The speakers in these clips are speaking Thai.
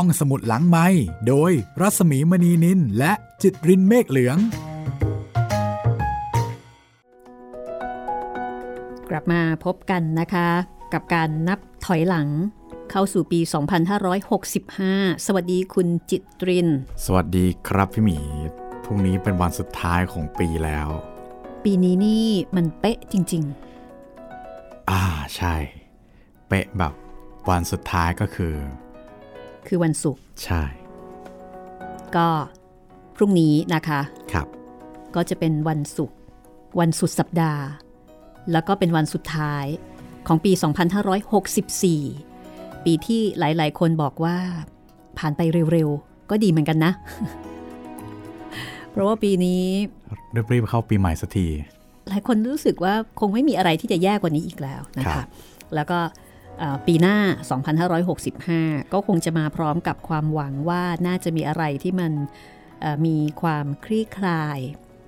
ห้องสมุดหลังไม้โดยรัสมีมณีนินและจิตรินเมฆเหลือง กลับมาพบกันนะคะ กับการนับถอยหลังเข้าสู่ปี 2565 สวัสดีคุณจิตริน สวัสดีครับพี่หมี พรุ่งนี้เป็นวันสุดท้ายของปีแล้ว ปีนี้นี่มันเป๊ะจริงอ่าใช่ เป๊ะแบบวันสุดท้ายก็คือๆ คือวันศุกร์ใช่ ก็พรุ่งนี้นะคะครับ ก็จะเป็นวันศุกร์วันสุดสัปดาห์ แล้วก็เป็นวันสุดท้ายของปี 2564 ปีที่หลาย ๆ คนบอกว่า ผ่านไปเร็ว ๆ ก็ดีเหมือนกันนะ เพราะว่าปีนี้รีบๆเข้าปีใหม่สักที หลายคนรู้สึกว่าคงไม่มีอะไรที่จะแย่กว่านี้อีกแล้วนะครัคะบแล้วก็เอ่อ ปีหน้า 2565 ก็คงจะมาพร้อมกับความหวังว่าน่าจะมีอะไรที่มันเอ่อมีความคลี่คลาย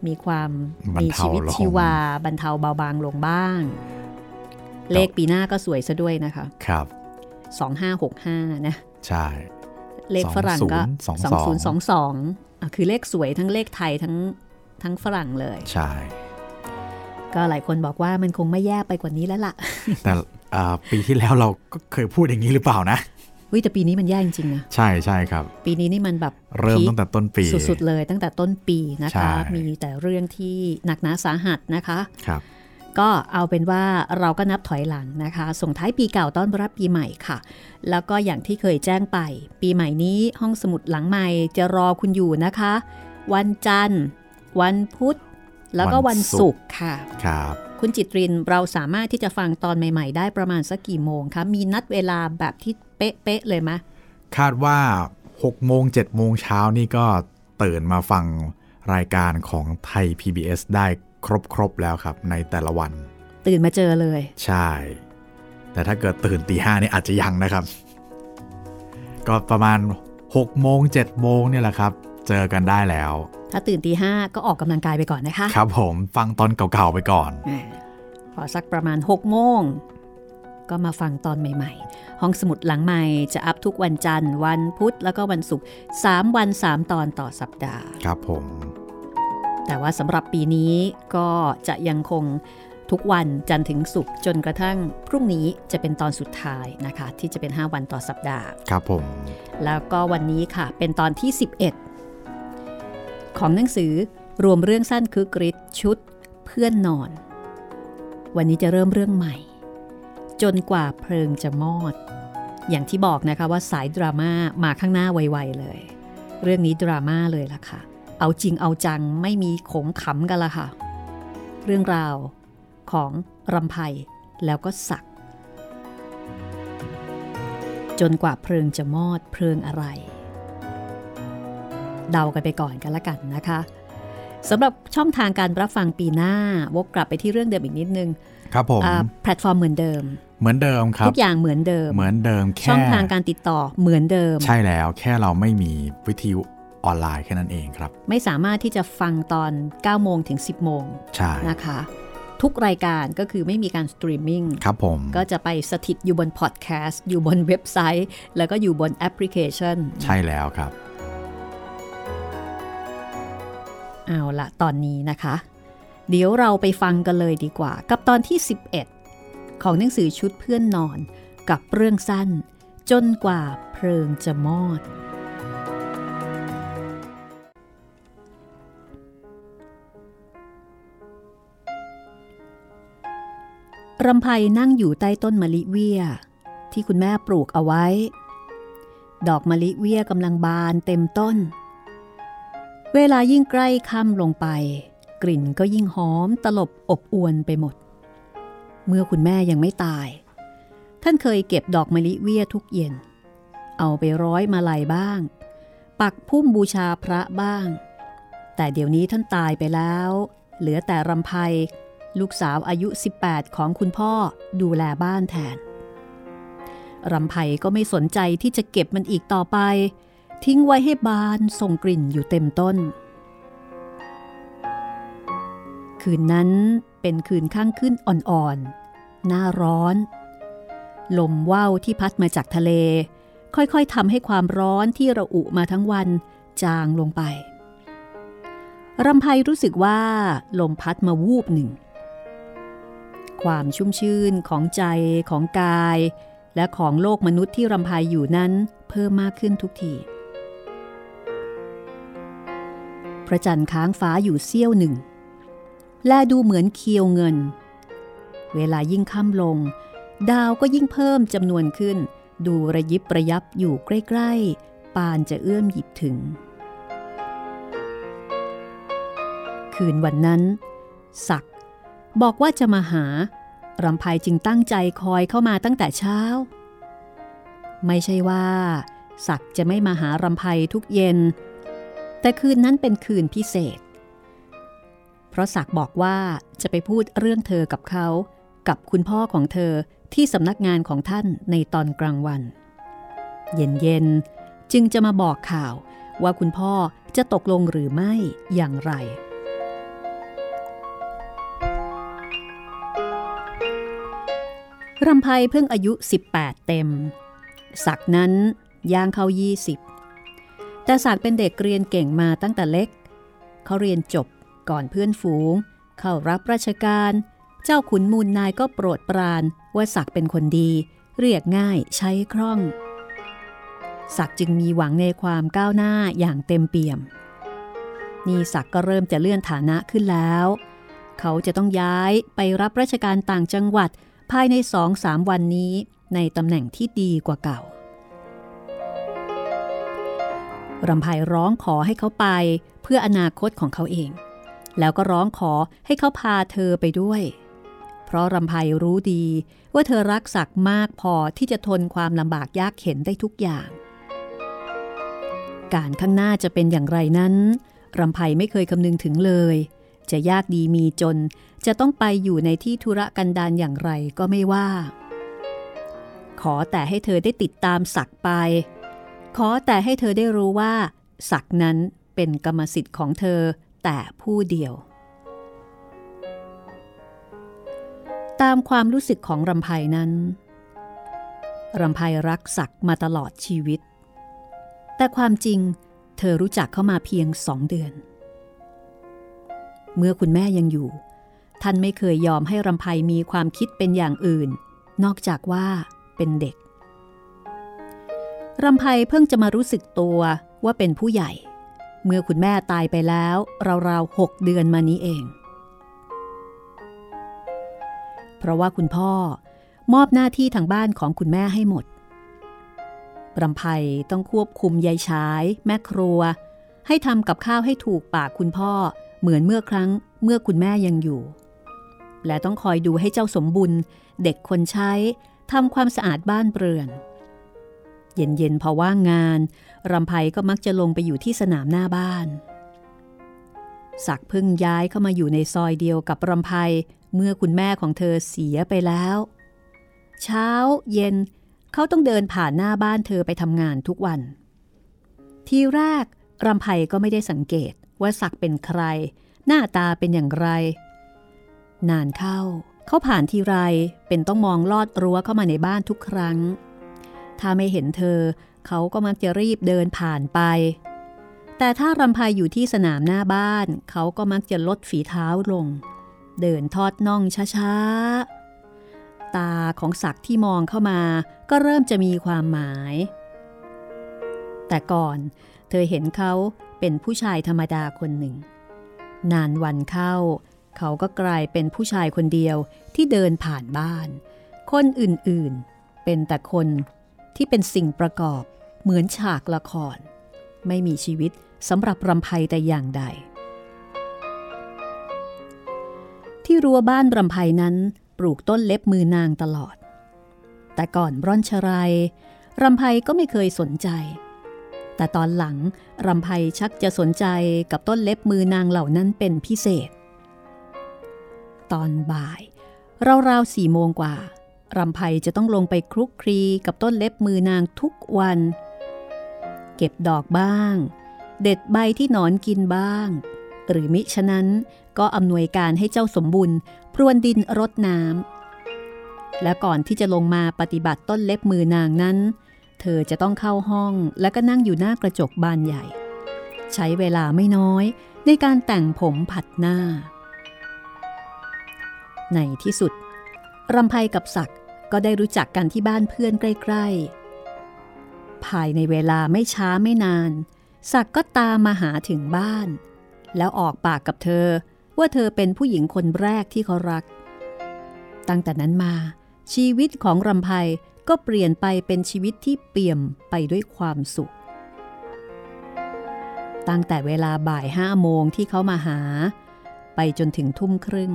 มีความบรรมีเทาชีวิตลงชีวา บรรเทาเบาบางลงบ้าง เลขปีหน้าก็สวยซะด้วยนะคะ ครับ 2565 นะ ใช่ เลขฝรั่งก็ 2022 2022อะคือเลขสวยทั้งเลขไทยทั้งทั้งฝรั่งเลย ใช่ ก็หลายคนบอกว่ามันคงไม่แย่ไปกว่านี้แล้วล่ะ แต่อ่าปีที่แล้วเราก็เคยพูดอย่างนี้หรือเปล่านะวิแต่ปีนี้มันแย่จริงๆนะใช่ใช่ครับ ปีนี้นี่มันแบบเริ่มพีคตั้งแต่ต้นปี สุดๆเลยตั้งแต่ต้นปีนะใช่คะ มีแต่เรื่องที่หนักหนาสาหัสนะคะครับ ก็เอาเป็นว่าเราก็นับถอยหลังนะคะ ส่งท้ายปีเก่าต้อนรับปีใหม่ค่ะ แล้วก็อย่างที่เคยแจ้งไป ปีใหม่นี้ห้องสมุดหลังใหม่จะรอคุณอยู่นะคะ วันจันทร์ วันพุธ แล้วก็วัวันนศุศุกกร์ร์ค่ะครับคุณจิตรินเราสามารถที่จะฟังตอนใหม่ ๆ ได้ประมาณสักกี่โมงคะมีนัดเวลาแบบที่เป๊ะๆเลยไหมคาดว่า6โมง7โมงเช้านี่ก็ตื่นมาฟังรายการของไทย PBS ได้ครบๆแล้วครับ ในแต่ละวัน ตื่นมาเจอเลย ใช่ แต่ถ้าเกิดตื่นตีห้านี่อาจจะยังนะครับ ก็ประมาณ6โมง7โมงเนี่ยแหละครับ เจอกันได้แล้ว ถ้าตื่นตีห้าก็ออกกำลังกายไปก่อนนะคะ ครับผมฟังตอนเก่าๆไปก่อนอ่าพอสักประมาณ6โมงก็มาฟังตอนใหม่ๆ ห้องสมุดหลังใหม่จะอัพทุกวันจันทร์วันพุธแล้วก็วันศุกร์3วัน 3 ตอนต่อสัปดาห์ ครับผม แต่ว่าสำหรับปีนี้ก็จะยังคงทุกวันจันทร์ถึงศุกร์จนกระทั่งพรุ่งนี้จะเป็นตอนสุดท้ายนะคะ ที่จะเป็น 5 วันต่อสัปดาห์ ครับผม แล้วก็วันนี้ค่ะเป็นตอนที่ 11 ของหนังสือรวมเรื่องสั้นคือกริดชุด เพื่อนนอน วันนี้จะเริ่มเรื่องใหม่ จนกว่าเพลิงจะมอด อย่างที่บอกนะคะว่าสายดราม่ามาข้างหน้าไวๆเลย เรื่องนี้ดราม่าเลยล่ะค่ะ เอาจริงเอาจังไม่มีขมขำกันละค่ะ เรื่องราวของรำไพแล้วก็ศัก จนกว่าเพลิงจะมอดเพลิงอะไร เดากันไปก่อนกันละกันนะคะสำหรับช่องทางการรับฟังปีหน้าวกกลับไปที่เรื่องเดิมอีกนิดนึง ครับผมอ่าแพลตฟอร์มเหมือนเดิม เหมือนเดิมครับทุกอย่างเหมือนเดิม เหเหมือนเดิมแค่ช่องทางการติดต่อเหมือนเดิม ใช่แล้วแค่เราไม่มีวิทยุออนไลน์แค่นั้นเองครับ ไม่สามารถที่จะฟังตอน 9 โมงถึง 10 โมงใช่นะคะ ทุกรายการก็คือไม่มีการสตรีมมิ่งครับผม ก็จะไปสถิตอยู่บนพอดแคสต์อยู่บนเว็บไซต์ แล้วก็อยู่บนแอปพลิเคชัน ใช่แล้วครับ เอาละตอนนี้นะคะ เดี๋ยวเราไปฟังกันเลยดีกว่า กับตอนที่ 11 ของหนังสือชุดเพื่อนนอนกับเรื่องสั้น จนกว่าเพลิงจะมอด รำไพนั่งอยู่ใต้ต้นมะลิเวียที่คุณแม่ปลูกเอาไว้ ดอกมะลิเวียกำลังบานเต็มต้น เวลายิ่งใกล้ค่ำลงไป กลิ่นก็ยิ่งหอมตลบอบอวนไปหมด เมื่อคุณแม่ยังไม่ตาย ท่านเคยเก็บดอกมะลิเวียทุกเย็น เอาไปร้อยมาลัยบ้าง ปักพุ่มบูชาพระบ้าง แต่เดี๋ยวนี้ท่านตายไปแล้ว เหลือแต่รำไพลูกสาวอายุ 18 ของคุณพ่อดูแลบ้านแทนรำไพก็ไม่สนใจที่จะเก็บมันอีกต่อไป ทิ้งไว้ให้บานส่งกลิ่นอยู่เต็มต้น คืนนั้นเป็นคืนข้างขึ้นอ่อนๆ หน้าร้อน ลมว่าวที่พัดมาจากทะเล ค่อยๆทำให้ความร้อนที่ระอุมาทั้งวันจางลงไปรำไพรู้สึกว่าลมพัดมาวูบหนึ่ง ความชุ่มชื่นของใจของกาย และของโลกมนุษย์ที่รำไพอยู่นั้นเพิ่มมากขึ้นทุกที พระจันทร์ค้างฟ้าอยู่เสี้ยวหนึ่ง และดูเหมือนเคียวเงิน เวลายิ่งค่ำลง ดาวก็ยิ่งเพิ่มจำนวนขึ้น ดูระยิบระยับอยู่ใกล้ ๆ ปานจะเอื้อมหยิบถึง คืนวันนั้น ศักบอกว่าจะมาหารำไพจึงตั้งใจคอยเข้ามาตั้งแต่เช้า ไม่ใช่ว่า ศักจะไม่มาหารำไพทุกเย็น แต่คืนนั้นเป็นคืนพิเศษ เพราะศักบอกว่าจะไปพูดเรื่องเธอกับเขา กับคุณพ่อของเธอที่สำนักงานของท่านในตอนกลางวัน เย็นๆ จึงจะมาบอกข่าวว่าคุณพ่อจะตกลงหรือไม่อย่างไร รำไพเพิ่งอายุ 18 เต็ม ศักนั้นย่างเข้า 20 แต่ศักเป็นเด็กเรียนเก่งมาตั้งแต่เล็ก เขาเรียนจบก่อนเพื่อนฝูง เข้ารับราชการ เจ้าขุนมูลนายก็โปรดปรานว่าศักเป็นคนดี เรียกง่ายใช้คล่อง ศักจึงมีหวังในความก้าวหน้าอย่างเต็มเปี่ยม นี่ศักก็เริ่มจะเลื่อนฐานะขึ้นแล้ว เขาจะต้องย้ายไปรับราชการต่างจังหวัดภายในสองสามวันนี้ในตำแหน่งที่ดีกว่าเก่า รำไพร้องขอให้เขาไปเพื่ออนาคตของเขาเอง แล้วก็ร้องขอให้เขาพาเธอไปด้วย เพราะรำไพรู้ดีว่าเธอรักศักมากพอที่จะทนความลำบากยากเข็นได้ทุกอย่าง การข้างหน้าจะเป็นอย่างไรนั้นรำไพไม่เคยคำนึงถึงเลย จะยากดีมีจน จะต้องไปอยู่ในที่ธุระกันดารอย่างไรก็ไม่ว่า ขอแต่ให้เธอได้ติดตามศักไป ขอแต่ให้เธอได้รู้ว่า ศักนั้นเป็นกรรมสิทธิ์ของเธอแต่ผู้เดียว ตามความรู้สึกของรำไพนั้นรำไพรักศักมาตลอดชีวิต แต่ความจริงเธอรู้จักเข้ามาเพียงสองเดือน เมื่อคุณแม่ยังอยู่ ท่านไม่เคยยอมให้รำไพมีความคิดเป็นอย่างอื่น นอกจากว่าเป็นเด็ก รำไพเพิ่งจะมารู้สึกตัวว่าเป็นผู้ใหญ่ เมื่อคุณแม่ตายไปแล้วราวๆหกเดือนมานี้เอง เพราะว่าคุณพ่อมอบหน้าที่ทางบ้านของคุณแม่ให้หมดรำไพต้องควบคุมยายฉาย แม่ครัว ให้ทำกับข้าวให้ถูกปากคุณพ่อเหมือนเมื่อครั้งเมื่อคุณแม่ยังอยู่ และต้องคอยดูให้เจ้าสมบุญเด็กคนใช้ทำความสะอาดบ้านเปลือน เย็นๆพอว่างงานรำไพก็มักจะลงไปอยู่ที่สนามหน้าบ้าน ศักพึ่งย้ายเข้ามาอยู่ในซอยเดียวกับรำไพเมื่อคุณแม่ของเธอเสียไปแล้ว เช้าเย็นเขาต้องเดินผ่านหน้าบ้านเธอไปทำงานทุกวัน ทีแรกรำไพก็ไม่ได้สังเกตว่าศักเป็นใคร หน้าตาเป็นอย่างไร นานเข้า เขาผ่านทีไรเป็นต้องมองลอดรั้วเข้ามาในบ้านทุกครั้ง ถ้าไม่เห็นเธอ เขาก็มักจะรีบเดินผ่านไป แต่ถ้ารำไพอยู่ที่สนามหน้าบ้าน เขาก็มักจะลดฝีเท้าลง เดินทอดน่องช้าๆ ตาของศักที่มองเข้ามาก็เริ่มจะมีความหมาย แต่ก่อนเธอเห็นเขาเป็นผู้ชายธรรมดาคนหนึ่ง นานวันเข้า เขาก็กลายเป็นผู้ชายคนเดียวที่เดินผ่านบ้าน คนอื่นๆ เป็นแต่คน ที่เป็นสิ่งประกอบเหมือนฉากละคร ไม่มีชีวิตสำหรับรำไพแต่อย่างใด ที่รั้วบ้านรำไพนั้นปลูกต้นเล็บมือนางตลอด แต่ก่อนร่อนชรายรำไพก็ไม่เคยสนใจ แต่ตอนหลังรำไพชักจะสนใจกับต้นเล็บมือนางเหล่านั้นเป็นพิเศษ ตอนบ่ายราวๆสี่โมงกว่า รำไพจะต้องลงไปคลุกคลีกับต้นเล็บมือนางทุกวัน เก็บดอกบ้าง เด็ดใบที่หนอนกินบ้าง หรือมิฉะนั้นก็อำนวยการให้เจ้าสมบุญพรวนดินรดน้ำและก่อนที่จะลงมาปฏิบัติต้นเล็บมือนางนั้น เธอจะต้องเข้าห้องและก็นั่งอยู่หน้ากระจกบานใหญ่ ใช้เวลาไม่น้อยในการแต่งผมผัดหน้า ในที่สุด รำไพกับศักด์ก็ได้รู้จักกันที่บ้านเพื่อนใกล้ๆ ภายในเวลาไม่ช้าไม่นาน ศักด์ก็ตามมาหาถึงบ้าน แล้วออกปากกับเธอว่าเธอเป็นผู้หญิงคนแรกที่เขารัก ตั้งแต่นั้นมา ชีวิตของรำไพก็เปลี่ยนไปเป็นชีวิตที่เปี่ยมไปด้วยความสุข ตั้งแต่เวลาบ่ายห้าโมงที่เขามาหา ไปจนถึงทุ่มครึ่ง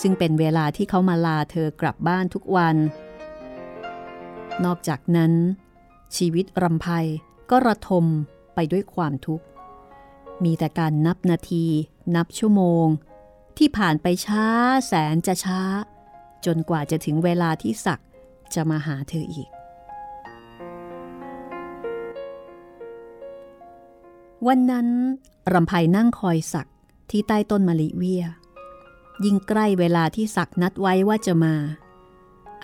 ซึ่งเป็นเวลาที่เขามาลาเธอกลับบ้านทุกวัน นอกจากนั้น ชีวิตรำไพก็ระทมไปด้วยความทุกข์ มีแต่การนับนาที นับชั่วโมง ที่ผ่านไปช้าแสนจะช้า จนกว่าจะถึงเวลาที่ศักจะมาหาเธออีก วันนั้นรำไพนั่งคอยศักที่ใต้ต้นมะลิเวีย ยิ่งใกล้เวลาที่ศักนัดไว้ว่าจะมา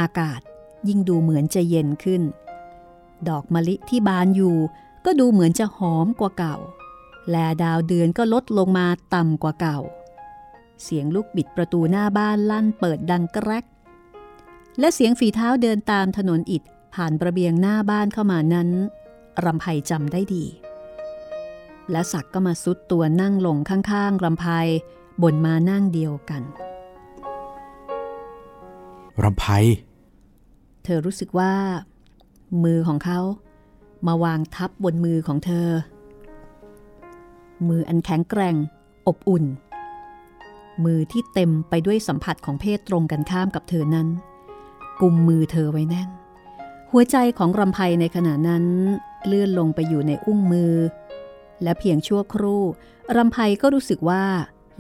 อากาศยิ่งดูเหมือนจะเย็นขึ้น ดอกมะลิที่บานอยู่ ก็ดูเหมือนจะหอมกว่าเก่า และดาวเดือนก็ลดลงมาต่ำกว่าเก่า เสียงลูกบิดประตูหน้าบ้านลั่นเปิดดังกรกและเสียงฝีเท้าเดินตามถนนอิฐผ่านประเบียงหน้าบ้านเข้ามานั้นรำไพจำได้ดี และศักก็มาซุดตัวนั่งลงข้างๆรำไพ บนมานั่งเดียวกันรำไพเธอรู้สึกว่า มือของเขามาวางทับบนมือของเธอ มืออันแข็งแกร่ง อบอุ่น มือที่เต็มไปด้วยสัมผัสของเพศตรงกันข้ามกับเธอนั้นกุมมือเธอไว้แน่น หัวใจของรำไพในขณะนั้น เลื่อนลงไปอยู่ในอุ้งมือ และเพียงชั่วครู่รำไพก็รู้สึกว่า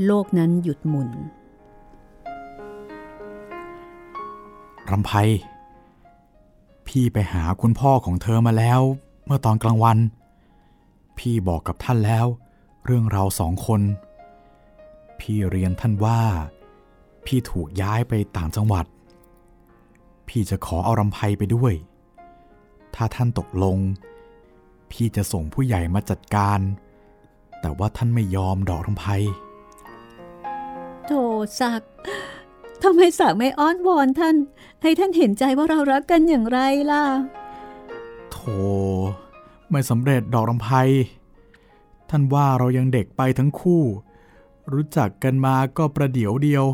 โลกนั้นหยุดหมุนรำไพพี่ไปหาคุณพ่อของเธอมาแล้ว เมื่อตอนกลางวัน พี่บอกกับท่านแล้ว เรื่องเราสองคน พี่เรียนท่านว่า พี่ถูกย้ายไปต่างจังหวัด พี่จะขอเอารำไพไปด้วย ถ้าท่านตกลง พี่จะส่งผู้ใหญ่มาจัดการ แต่ว่าท่านไม่ยอมดอกรำไพ โถศักดิ์ทำไมศักดิ์ไม่อ้อนวอนท่าน ให้ท่านเห็นใจว่าเรารักกันอย่างไรล่ะโธ่ไม่สำเร็จดอกรำไพท่านว่าเรายังเด็กไปทั้งคู่ รู้จักกันมาก็ประเดี๋ยวเดียว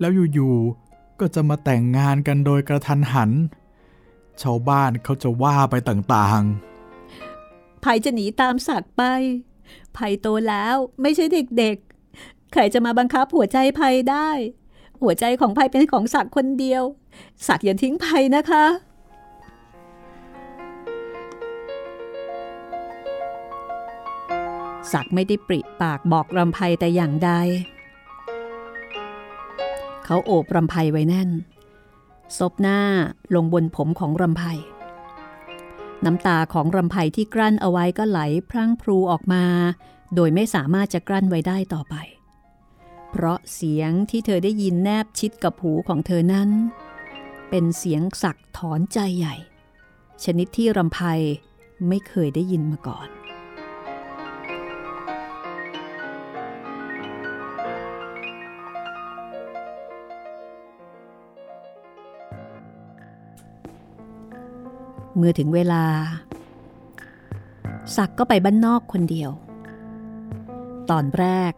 แล้วอยู่ๆก็จะมาแต่งงานกันโดยกระทันหัน ชาวบ้านเขาจะว่าไปต่างไผ่จะหนีตามศักดิ์ไปไผ่โตแล้วไม่ใช่เด็กๆ ใครจะมาบังคับหัวใจไผ่ได้ หัวใจของไผ่เป็นของศักดิ์คนเดียว ศักดิ์อย่าทิ้งไผ่นะคะ ศักดิ์ไม่ได้ปริปากบอกรำไพแต่อย่างใด เขาโอบรำไพไว้แน่น ซบหน้าลงบนผมของรำไพน้ำตาของรำไพที่กลั้นเอาไว้ก็ไหลพรั่งพรูออกมา โดยไม่สามารถจะกลั้นไว้ได้ต่อไป เพราะเสียงที่เธอได้ยินแนบชิดกับหูของเธอนั้น เป็นเสียงสักถอนใจใหญ่ ชนิดที่รำไพไม่เคยได้ยินมาก่อน เมื่อถึงเวลา ศักก็ไปบ้านนอกคนเดียว ตอนแรก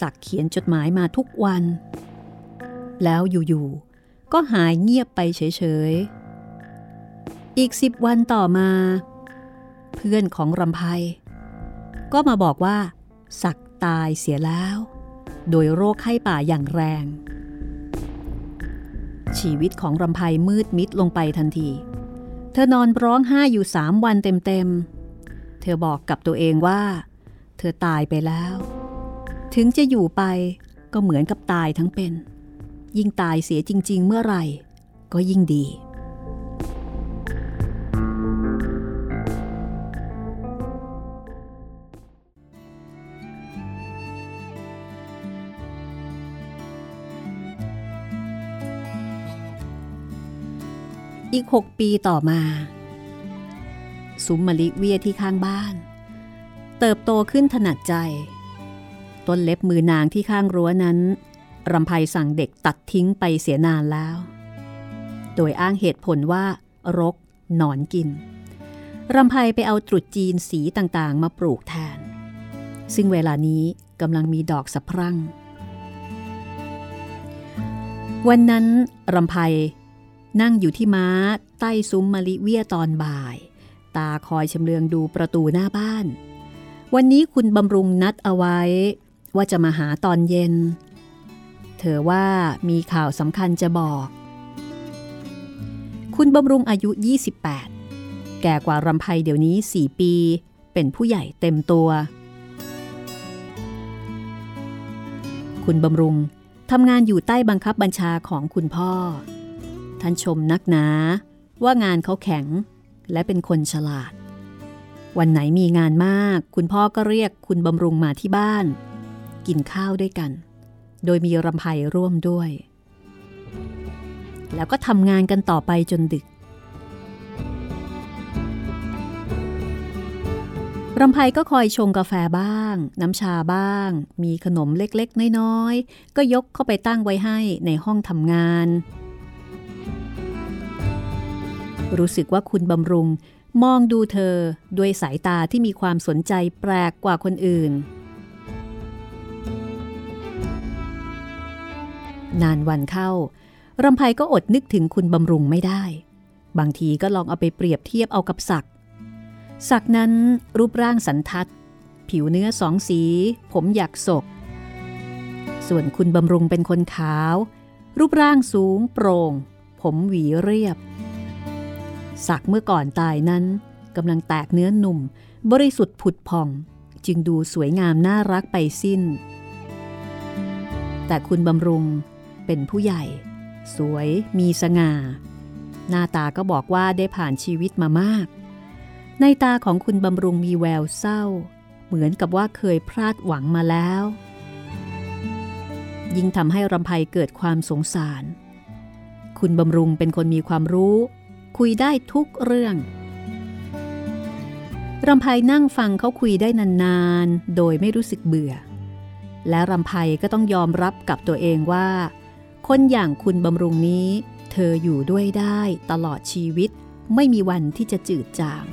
ศักเขียนจดหมายมาทุกวัน แล้วอยู่ๆ ก็หายเงียบไปเฉยๆ อีกสิบวันต่อมา เพื่อนของรำไพก็มาบอกว่า ศักตายเสียแล้ว โดยโรคไข้ป่าอย่างแรง ชีวิตของรำไพมืดมิดลงไปทันที เธอนอนร้องไห้อยู่สามวันเต็มๆ เธอบอกกับตัวเองว่า เธอตายไปแล้ว ถึงจะอยู่ไปก็เหมือนกับตายทั้งเป็น ยิ่งตายเสียจริง ๆ เมื่อไหร่ ก็ยิ่งดี อีกหกปีต่อมาซุ้มมะลิเวียที่ข้างบ้าน เติบโตขึ้นถนัดใจ ต้นเล็บมือนางที่ข้างรั้วนั้นรำไพสั่งเด็กตัดทิ้งไปเสียนานแล้ว โดยอ้างเหตุผลว่า รกหนอนกิน รำไพไปเอาตรุษจีนสีต่างๆ มาปลูกแทน ซึ่งเวลานี้กำลังมีดอกสะพรั่ง วันนั้นรำไพนั่งอยู่ที่ม้าใต้ซุ้มมะลิเวียตอนบ่าย ตาคอยชำเลืองดูประตูหน้าบ้าน วันนี้คุณบำรุงนัดเอาไว้ ว่าจะมาหาตอนเย็น เธอว่ามีข่าวสำคัญจะบอก คุณบำรุงอายุ 28 แก่กว่ารำไพเดี๋ยวนี้ 4 ปี เป็นผู้ใหญ่เต็มตัว คุณบำรุงทำงานอยู่ใต้บังคับบัญชาของคุณพ่อ ท่านชมนักหนาว่างานเขาแข็งและเป็นคนฉลาด วันไหนมีงานมาก คุณพ่อก็เรียกคุณบำรุงมาที่บ้าน กินข้าวด้วยกัน โดยมีรำไพร่วมด้วย แล้วก็ทำงานกันต่อไปจนดึกรำไพก็คอยชงกาแฟบ้าง น้ำชาบ้าง มีขนมเล็กๆ น้อยๆ ก็ยกเข้าไปตั้งไว้ให้ในห้องทำงาน รู้สึกว่าคุณบำรุง มองดูเธอด้วยสายตาที่มีความสนใจแปลกกว่าคนอื่น นานวันเข้ารำไพก็อดนึกถึงคุณบำรุงไม่ได้ บางทีก็ลองเอาไปเปรียบเทียบเอากับศักศักนั้นรูปร่างสันทัด ผิวเนื้อสองสี ผมหยักศก ส่วนคุณบำรุงเป็นคนขาว รูปร่างสูงโปร่ง ผมหวีเรียบศักเมื่อก่อนตายนั้นกำลังแตกเนื้อหนุ่ม บริสุทธิ์ผุดผ่อง จึงดูสวยงามน่ารักไปสิ้น แต่คุณบำรุง เป็นผู้ใหญ่ สวยมีสง่า หน้าตาก็บอกว่าได้ผ่านชีวิตมามาก ในตาของคุณบำรุงมีแววเศร้า เหมือนกับว่าเคยพลาดหวังมาแล้ว ยิ่งทำให้รำไพเกิดความสงสาร คุณบำรุงเป็นคนมีความรู้ คุยได้ทุกเรื่องรำไพนั่งฟังเขาคุยได้นานๆ โดยไม่รู้สึกเบื่อ และรำไพก็ต้องยอมรับกับตัวเองว่า คนอย่างคุณบำรุงนี้ เธออยู่ด้วยได้ตลอดชีวิตไม่มีวันที่จะจืดจาง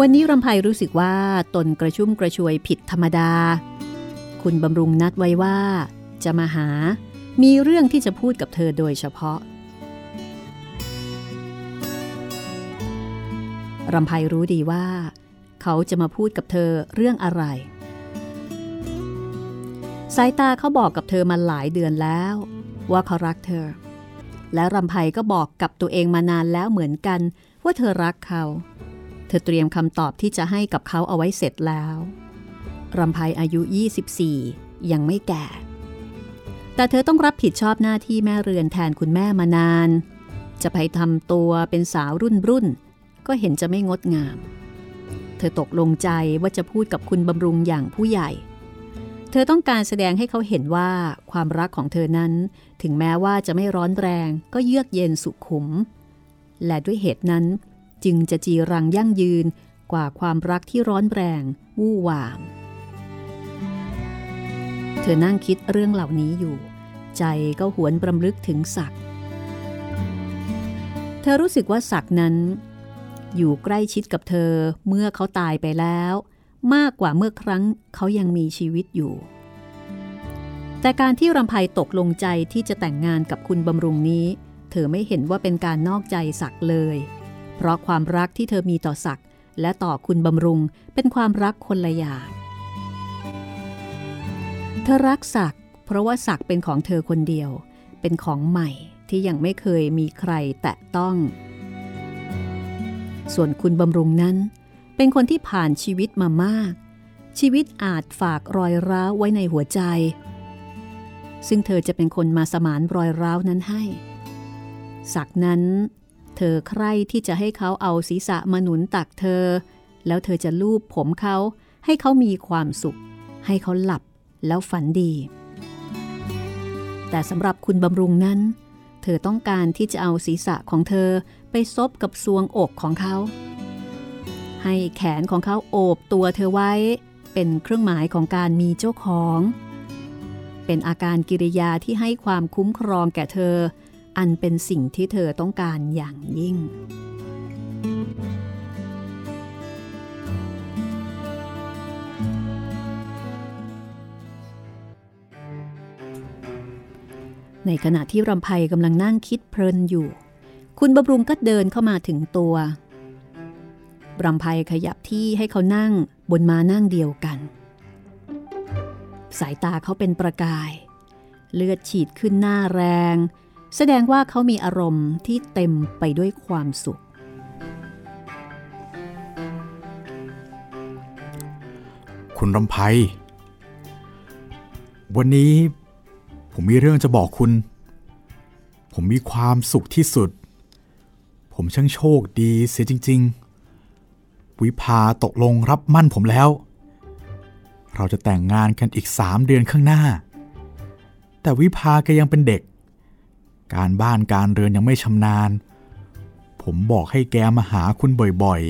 วันนี้รำไพรู้สึกว่าตนกระชุ่มกระชวยผิดธรรมดา คุณบำรุงนัดไว้ว่า จะมาหา มีเรื่องที่จะพูดกับเธอโดยเฉพาะรำไพรู้ดีว่า เขาจะมาพูดกับเธอเรื่องอะไร สายตาเขาบอกกับเธอมาหลายเดือนแล้ว ว่าเขารักเธอ และรำไพก็บอกกับตัวเองมานานแล้วเหมือนกัน ว่าเธอรักเขา เธอเตรียมคำตอบที่จะให้กับเขาเอาไว้เสร็จแล้วรำไพอายุ 24 ยังไม่แก่ แต่เธอต้องรับผิดชอบหน้าที่แม่เรือนแทนคุณแม่มานาน จะไปทำตัวเป็นสาวรุ่นรุ่นก็เห็นจะไม่งดงาม ธอตกลงใจว่าจะพูดกับคุณบำรุงอย่างผู้ใหญ่ เธอต้องการแสดงให้เขาเห็นว่าความรักของเธอนั้น ถึงแม้ว่าจะไม่ร้อนแรงก็เยือกเย็นสุขุม และด้วยเหตุนั้น จึงจะจีรังยั่งยืนกว่าความรักที่ร้อนแรงวู่วาม เธอนั่งคิดเรื่องเหล่านี้อยู่ ใจก็หวนประลึกถึงศักเธอรู้สึกว่าศักนั้น อยู่ใกล้ชิดกับเธอเมื่อเขาตายไปแล้ว มากกว่าเมื่อครั้งเขายังมีชีวิตอยู่ แต่การที่รำไพตกลงใจที่จะแต่งงานกับคุณบำรุงนี้ เธอไม่เห็นว่าเป็นการนอกใจศักเลย เพราะความรักที่เธอมีต่อศักและต่อคุณบำรุงเป็นความรักคนละอย่างเธอรักศักเพราะว่าศักเป็นของเธอคนเดียว เป็นของใหม่ที่ยังไม่เคยมีใครแตะต้อง ส่วนคุณบำรุงนั้น เป็นคนที่ผ่านชีวิตมามาก ชีวิตอาจฝากรอยร้าวไว้ในหัวใจ ซึ่งเธอจะเป็นคนมาสมานรอยร้าวนั้นให้ศักนั้น เธอใคร่ที่จะให้เขาเอาศีรษะมาหนุนตักเธอ แล้วเธอจะลูบผมเขาให้เขามีความสุข ให้เขาหลับแล้วฝันดี แต่สำหรับคุณบำรุงนั้น เธอต้องการที่จะเอาศีรษะของเธอ ไปซบกับซวงอกของเขา ให้แขนของเขาโอบตัวเธอไว้เป็นเครื่องหมายของการมีเจ้าของ เป็นอาการกิริยาที่ให้ความคุ้มครองแก่เธอ อันเป็นสิ่งที่เธอต้องการอย่างยิ่ง ในขณะที่รำไพกำลังนั่งคิดเพลินอยู่ คุณบำรุงก็เดินเข้ามาถึงตัวรำไพขยับที่ให้เขานั่งบนมานั่งเดียวกัน สายตาเขาเป็นประกาย เลือดฉีดขึ้นหน้าแรง แสดงว่าเขามีอารมณ์ที่เต็มไปด้วยความสุข คุณรำไพวันนี้ผมมีเรื่องจะบอกคุณ ผมมีความสุขที่สุด ผมช่างโชคดีเสียจริง ๆ วิภาตกลงรับมั่นผมแล้ว เราจะแต่งงานกันอีกสามเดือนข้างหน้า แต่วิภาแกยังเป็นเด็ก การบ้านการเรือนยังไม่ชำนาญ ผมบอกให้แกมาหาคุณบ่อย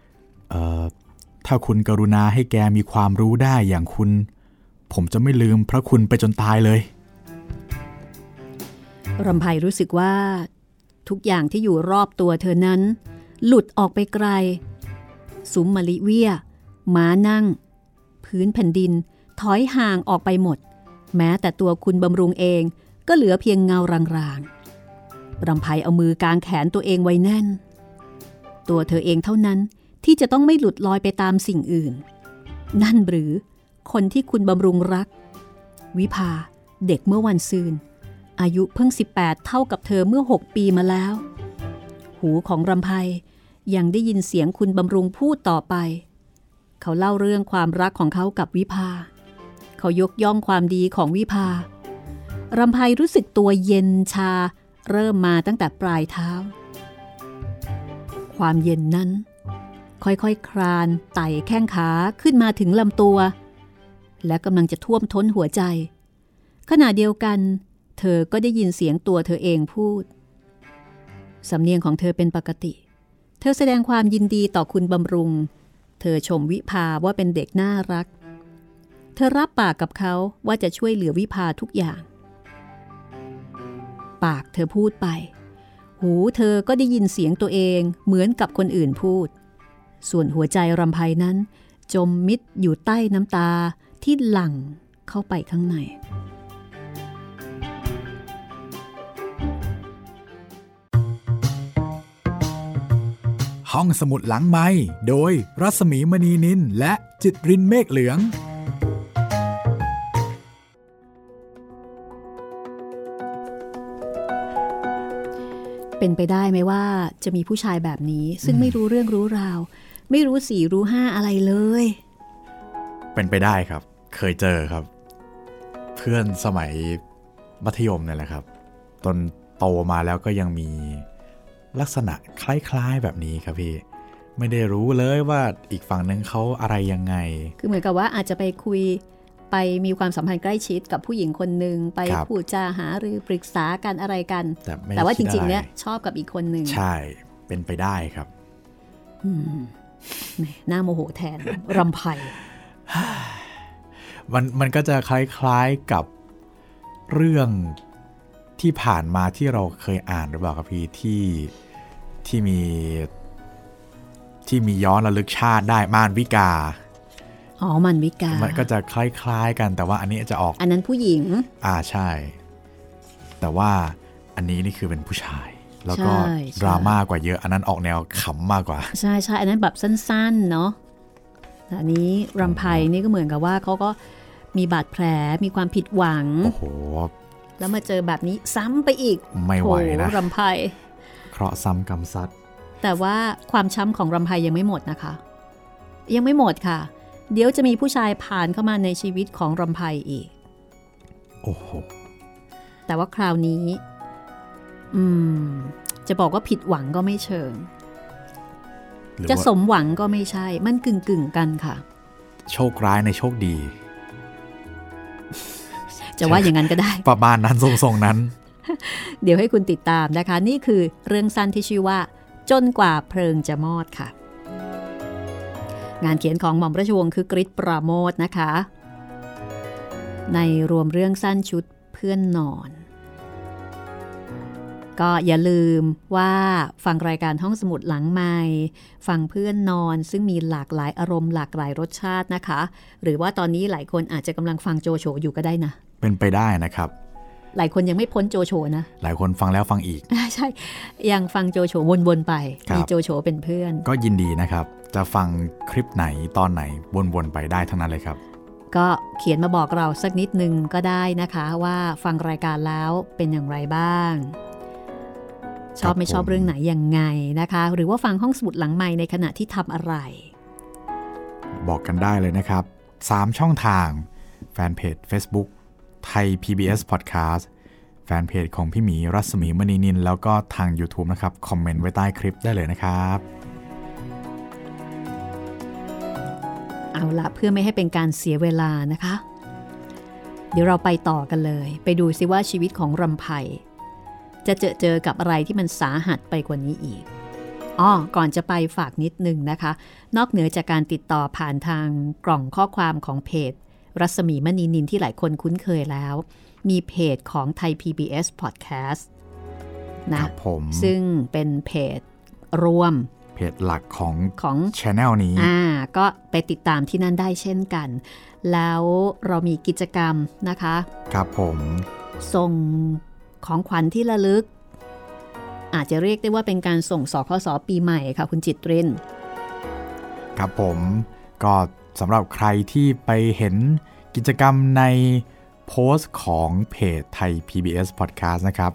ๆ เอ่อ ถ้าคุณกรุณาให้แกมีความรู้ได้อย่างคุณ ผมจะไม่ลืมพระคุณไปจนตายเลยรำไพรู้สึกว่า ทุกอย่างที่อยู่รอบตัวเธอนั้น หลุดออกไปไกลสุมมะลิเวียม้านั่ง พื้นแผ่นดิน ถอยห่างออกไปหมด แม้แต่ตัวคุณบำรุงเองก็เหลือเพียงเงารางๆรำไพเอามือกางแขนตัวเองไว้แน่น ตัวเธอเองเท่านั้นที่จะต้องไม่หลุดลอยไปตามสิ่งอื่น นั่นหรือคนที่คุณบำรุงรัก วิภาเด็กเมื่อวันซืน อายุเพิ่ง 18 เท่ากับเธอเมื่อ 6 ปีมาแล้ว หูของรำไพยังได้ยินเสียงคุณบำรุงพูดต่อไป เขาเล่าเรื่องความรักของเขากับวิภา เขายกย่องความดีของวิภารำไพรู้สึกตัวเย็นชา เริ่มมาตั้งแต่ปลายเท้า ความเย็นนั้น ค่อยๆคคลานไต่แข้งขาขึ้นมาถึงลำตัว และกำลังจะท่วมท้นหัวใจ ขณะเดียวกัน เธอก็ได้ยินเสียงตัวเธอเองพูด สำเนียงของเธอเป็นปกติ เธอแสดงความยินดีต่อคุณบำรุง เธอชมวิภาว่าเป็นเด็กน่ารัก เธอรับปากกับเขาว่าจะช่วยเหลือวิภาทุกอย่าง ปากเธอพูดไป หูเธอก็ได้ยินเสียงตัวเองเหมือนกับคนอื่นพูด ส่วนหัวใจรำไพนั้น จมมิดอยู่ใต้น้ำตาที่หลั่งเข้าไปข้างใน ห้องสมุดหลังไม้โดยรัสมีมณีนินและจิตรินเมฆเหลือง เป็นไปได้ไหมว่าจะมีผู้ชายแบบนี้ ซึ่งไม่รู้เรื่องรู้ราว ไม่รู้สี่รู้ห้าอะไรเลย เป็นไปได้ครับ เคยเจอครับ เพื่อนสมัยมัธยมเนี่ยแหละครับ ตนโตมาแล้วก็ยังมี ลักษณะคล้ายๆแบบนี้ครับพี่ไม่ได้รู้เลยว่าอีกฝั่งนึงเขาอะไรยังไง คือเหมือนกับว่าอาจจะไปคุยไปมีความสัมพันธ์ใกล้ชิดกับผู้หญิงคนหนึ่งไปครับพูดจาหาหรือปรึกษากันอะไรกัน แต่ไม่แต่ว่าจคิดริงอะๆไเนี่ยชอบกับอีกคนหนึ่งใช่เป็นไปได้ครับอืมแหมหน้าโมโหแทนรำไพมันมันก็จะคล้ายๆกับเรื่อง ที่ผ่านมาที่เราเคยอ่านหรือเปล่าครับพี่ที่ที่มีที่มีย้อนระลึกชาติได้มานวิกาอ๋อมันวิกา มันก็จะคล้ายๆกันแต่ว่าอันนี้จะออก อันนั้นผู้หญิง อ่าใช่ แต่ว่าอันนี้นี่คือเป็นผู้ชาย แล้วก็ใช่ใช่ดราม่ากว่าเยอะ อันนั้นออกแนวขำมากกว่า ใช่ใช่อันนั้นแบบสั้นๆเนาะแต่อันนี้รำไพนี่ก็เหมือนกับว่าเขาก็มีบาดแผลมีความผิดหวัง โอ้โห แล้วมาเจอแบบนี้ซ้ำไปอีก ไม่ไหวนะโรำไพเคราะห์ซ้ำกรรมซัดแต่ว่าความช้ำของรำไพยังไม่หมดนะคะ ยังไม่หมดค่ะ เดี๋ยวจะมีผู้ชายผ่านเข้ามาในชีวิตของรำไพอีก โอ้โห แต่ว่าคราวนี้ อืม จะบอกว่าผิดหวังก็ไม่เชิงหรือจะว่าสมหวังก็ไม่ใช่ มันกึ่งกึ่งๆกันค่ะ โชคร้ายในโชคดี จะว่าอย่างนั้นก็ได้ ประมาณนั้นทรงๆนั้น เดี๋ยวให้คุณติดตามนะคะ นี่คือเรื่องสั้นที่ชื่อว่า จนกว่าเพลิงจะมอดค่ะ งานเขียนของหม่อมราชวงศ์คือกริชปราโมทนะคะ ในรวมเรื่องสั้นชุดเพื่อนนอน ก็อย่าลืมว่าฟังรายการห้องสมุดหลังใหม่ ฟังเพื่อนนอนซึ่งมีหลากหลายอารมณ์หลากหลายรสชาตินะคะ หรือว่าตอนนี้หลายคนอาจจะกำลังฟังโจโฉอยู่ก็ได้นะ เป็นไปได้นะครับ หลายคนยังไม่พ้นโจโฉนะ หลายคนฟังแล้วฟังอีก ใช่ ยังฟังโจโฉวนๆไปครับมีโจโฉเป็นเพื่อน ก็ยินดีนะครับ จะฟังคลิปไหนตอนไหนวนๆไปได้ทั้งนั้นเลยครับก็เขียนมาบอกเราสักนิดนึงก็ได้นะคะว่าฟังรายการแล้วเป็นอย่างไรบ้าง ชอบไม่ชอบผมเรื่องไหนยังไงนะคะ หรือว่าฟังห้องสมุดหลังใหม่ในขณะที่ทำอะไร บอกกันได้เลยนะครับ 3 ช่องทาง แฟนเพจ Facebook ไทย PBS Podcast แฟนเพจของพี่หมีรัศมีมณีนิน แล้วก็ทาง YouTube นะครับ คอมเมนต์ไว้ใต้คลิปได้เลยนะครับ เอาละเพื่อไม่ให้เป็นการเสียเวลานะคะ เดี๋ยวเราไปต่อกันเลย ไปดูซิว่าชีวิตของรำไพจะเจอเจอกับอะไรที่มันสาหัสไปกว่านี้อีกอ้อก่อนจะไปฝากนิดนึงนะคะ นอกเหนือจากการติดต่อผ่านทางกล่องข้อความของเพจ รัศมีมณีนินที่หลายคนคุ้นเคยแล้ว มีเพจของไทย PBS Podcast คนะรับผมซึ่งเป็นเพจรวมเพจหลักของของช anel นี้อ่าก็ไปติดตามที่นั่นได้เช่นกัน แล้วเรามีกิจกรรมนะคะ ครับผม ส่งของขวัญที่ระลึก อาจจะเรียกได้ว่าเป็นการส่งสคสปีใหม่ค่ะคุณจิตริน ครับผมก็ สำหรับใครที่ไปเห็นกิจกรรมในโพสต์ของเพจไทย PBS Podcast นะครับ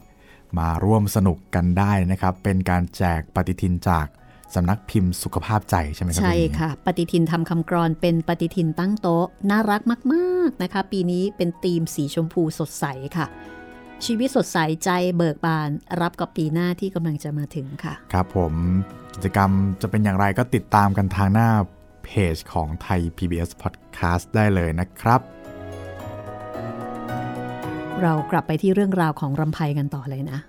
มาร่วมสนุกกันได้นะครับ เป็นการแจกปฏิทินจากสำนักพิมพ์สุขภาพใจใช่ไหมครับใช่พี่หมีค่ะ ปฏิทินทำคำกรอนเป็นปฏิทินตั้งโต๊ะ น่ารักมากๆนะคะ ปีนี้เป็นธีมสีชมพูสดใสค่ะ ชีวิตสดใสใจเบิกบานรับกับปีหน้าที่กำลังจะมาถึงค่ะ ครับผมกิจกรรมจะเป็นอย่างไรก็ติดตามกันทางหน้า เพจของไทย PBS Podcast ได้เลยนะครับ เรากลับไปที่เรื่องราวของรำไพกันต่อเลยนะ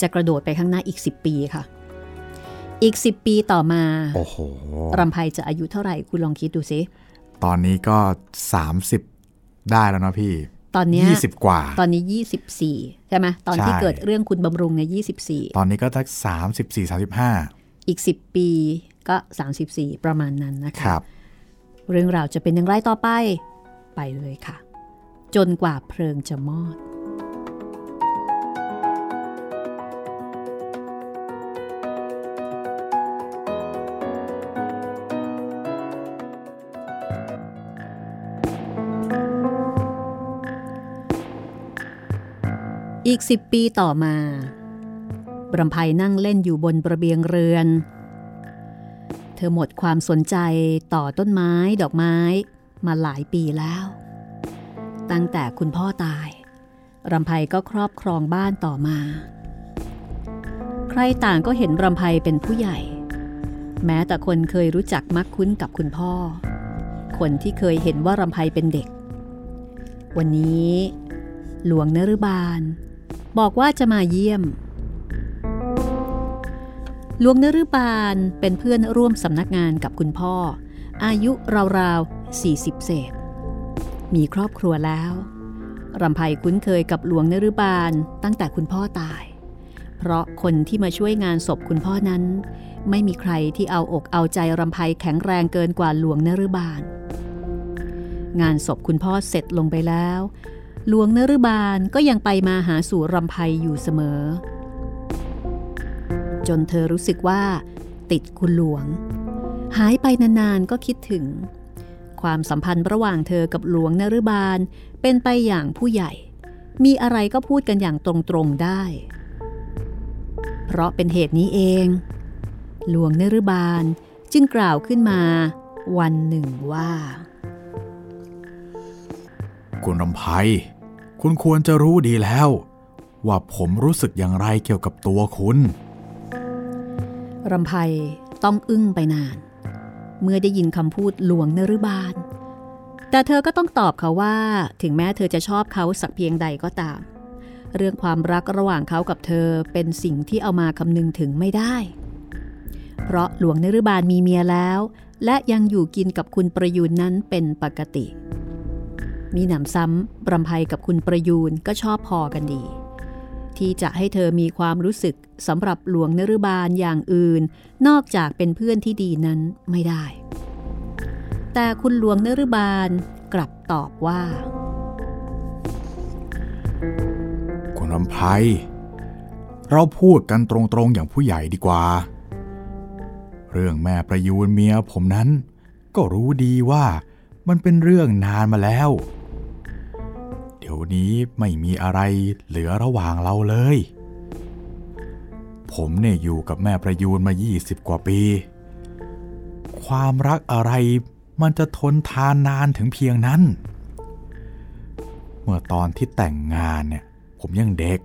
จะกระโดดไปข้างหน้าอีก 10 ปีค่ะ อีก 10 ปีต่อมา โอ้โหรำไพจะอายุเท่าไหร่คุณลองคิดดูสิ ตอนนี้ก็ 30 ได้แล้วเนาะพี่ตอนเนี้ย20กว่า ตอนนี้24ใช่ไหมตอนที่ใช่เกิดเรื่องคุณบำรุงเนี่ยตอนนี้ก็สัก34 35 24อีก10ปี ก็ 34 ประมาณนั้นนะคคะรับเรื่องราวจะเป็นอย่างไรต่อไปไปเลยค่ะ จนกว่าเพลิงจะมอดอีกสิบปีต่อมา บรำไพนั่งเล่นอยู่บนระเบียงเรือน เธอหมดความสนใจต่อต้นไม้ดอกไม้มาหลายปีแล้ว ตั้งแต่คุณพ่อตายรำไพก็ครอบครองบ้านต่อมา ใครต่างก็เห็นรำไพเป็นผู้ใหญ่ แม้แต่คนเคยรู้จักมักคุ้นกับคุณพ่อ คนที่เคยเห็นว่ารำไพเป็นเด็ก วันนี้ หลวงนรุบาล บอกว่าจะมาเยี่ยม หลวงนรุบาลเป็นเพื่อนร่วมสำนักงานกับคุณพ่อ อายุราวๆ 40 เศษ มีครอบครัวแล้วรำไพคุ้นเคยกับหลวงนรุบาลตั้งแต่คุณพ่อตาย เพราะคนที่มาช่วยงานศพคุณพ่อนั้น ไม่มีใครที่เอาอกเอาใจรำไพแข็งแรงเกินกว่าหลวงนรุบาล งานศพคุณพ่อเสร็จลงไปแล้ว หลวงนรุบาลก็ยังไปมาหาสู่รำไพอยู่เสมอ จนเธอรู้สึกว่า ติดคุณหลวง หายไปนานๆก็คิดถึง ความสัมพันธ์ระหว่างเธอกับหลวงนรุบาลเป็นไปอย่างผู้ใหญ่ มีอะไรก็พูดกันอย่างตรงๆได้ เพราะเป็นเหตุนี้เอง หลวงนรุบาลจึงกล่าวขึ้นมา วันหนึ่งว่า คุณรำไพคุณควรจะรู้ดีแล้ว ว่าผมรู้สึกอย่างไรเกี่ยวกับตัวคุณ รำไพต้องอึ้งไปนาน เมื่อได้ยินคำพูดหลวงนรุบาล แต่เธอก็ต้องตอบเขาว่า ถึงแม้เธอจะชอบเขาสักเพียงใดก็ตาม เรื่องความรักระหว่างเขากับเธอเป็นสิ่งที่เอามาคำนึงถึงไม่ได้ เพราะหลวงนรุบาลมีเมียแล้ว และยังอยู่กินกับคุณประยูนนั้นเป็นปกติ มีหนำซ้ำรำไพกับคุณประยูนก็ชอบพอกันดี ที่จะให้เธอมีความรู้สึกสำหรับหลวงนรุบาลอย่างอื่น นอกจากเป็นเพื่อนที่ดีนั้นไม่ได้ แต่คุณหลวงนรุบาลกลับตอบว่า คุณลำไพเราพูดกันตรงๆอย่างผู้ใหญ่ดีกว่า เรื่องแม่ประยูนเมียผมนั้น ก็รู้ดีว่ามันเป็นเรื่องนานมาแล้ว ดี๋ยวนี้ไม่มีอะไรเหลือระหว่างเราเลย ผมเนี่ยอยู่กับแม่ประยูนมา 20 กว่าปี ความรักอะไรมันจะทนทานนานถึงเพียงนั้น เมื่อตอนที่แต่งงานเนี่ย ผมยังเด็ก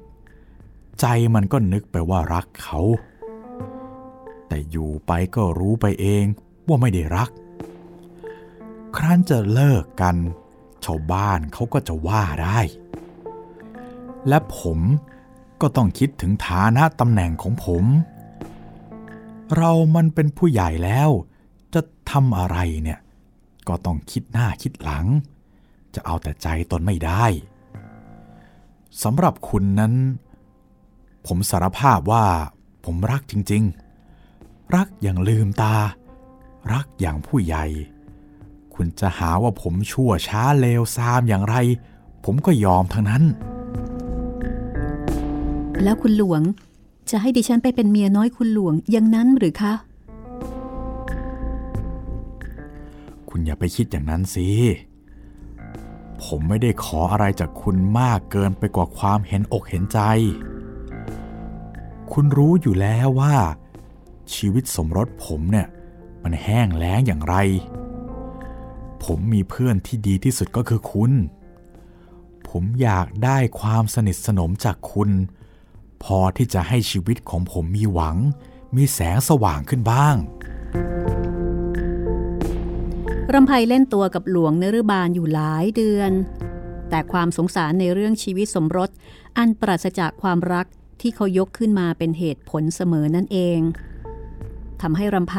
ใจมันก็นึกไปว่ารักเขา แต่อยู่ไปก็รู้ไปเองว่าไม่ได้รัก ครั้นจะเลิกกัน ชาวบ้านเขาก็จะว่าได้ และผมก็ต้องคิดถึงฐานะตำแหน่งของผม เรามันเป็นผู้ใหญ่แล้ว จะทำอะไรเนี่ย ก็ต้องคิดหน้าคิดหลัง จะเอาแต่ใจตนไม่ได้สำหรับคุณนั้น ผมสารภาพว่าผมรักจริงๆ รักอย่างลืมตา รักอย่างผู้ใหญ่ คุณจะหาว่าผมชั่วช้าเลวซามอย่างไร ผมก็ยอมทั้งนั้น แล้วคุณหลวงจะให้ดิฉันไปเป็นเมียน้อยคุณหลวงอย่างนั้นหรือคะ คุณอย่าไปคิดอย่างนั้นสิ ผมไม่ได้ขออะไรจากคุณมากเกินไปกว่าความเห็นอกเห็นใจ คุณรู้อยู่แล้วว่า ชีวิตสมรสผมเนี่ย มันแห้งแล้งอย่างไร ผมมีเพื่อนที่ดีที่สุดก็คือคุณ ผมอยากได้ความสนิทสนมจากคุณ พอที่จะให้ชีวิตของผมมีหวัง มีแสงสว่างขึ้นบ้างรำไพเล่นตัวกับหลวงเนรุบาลอยู่หลายเดือน แต่ความสงสารในเรื่องชีวิตสมรส อันปราศจากความรักที่เขายกขึ้นมาเป็นเหตุผลเสมอนั่นเองทำให้รำไพ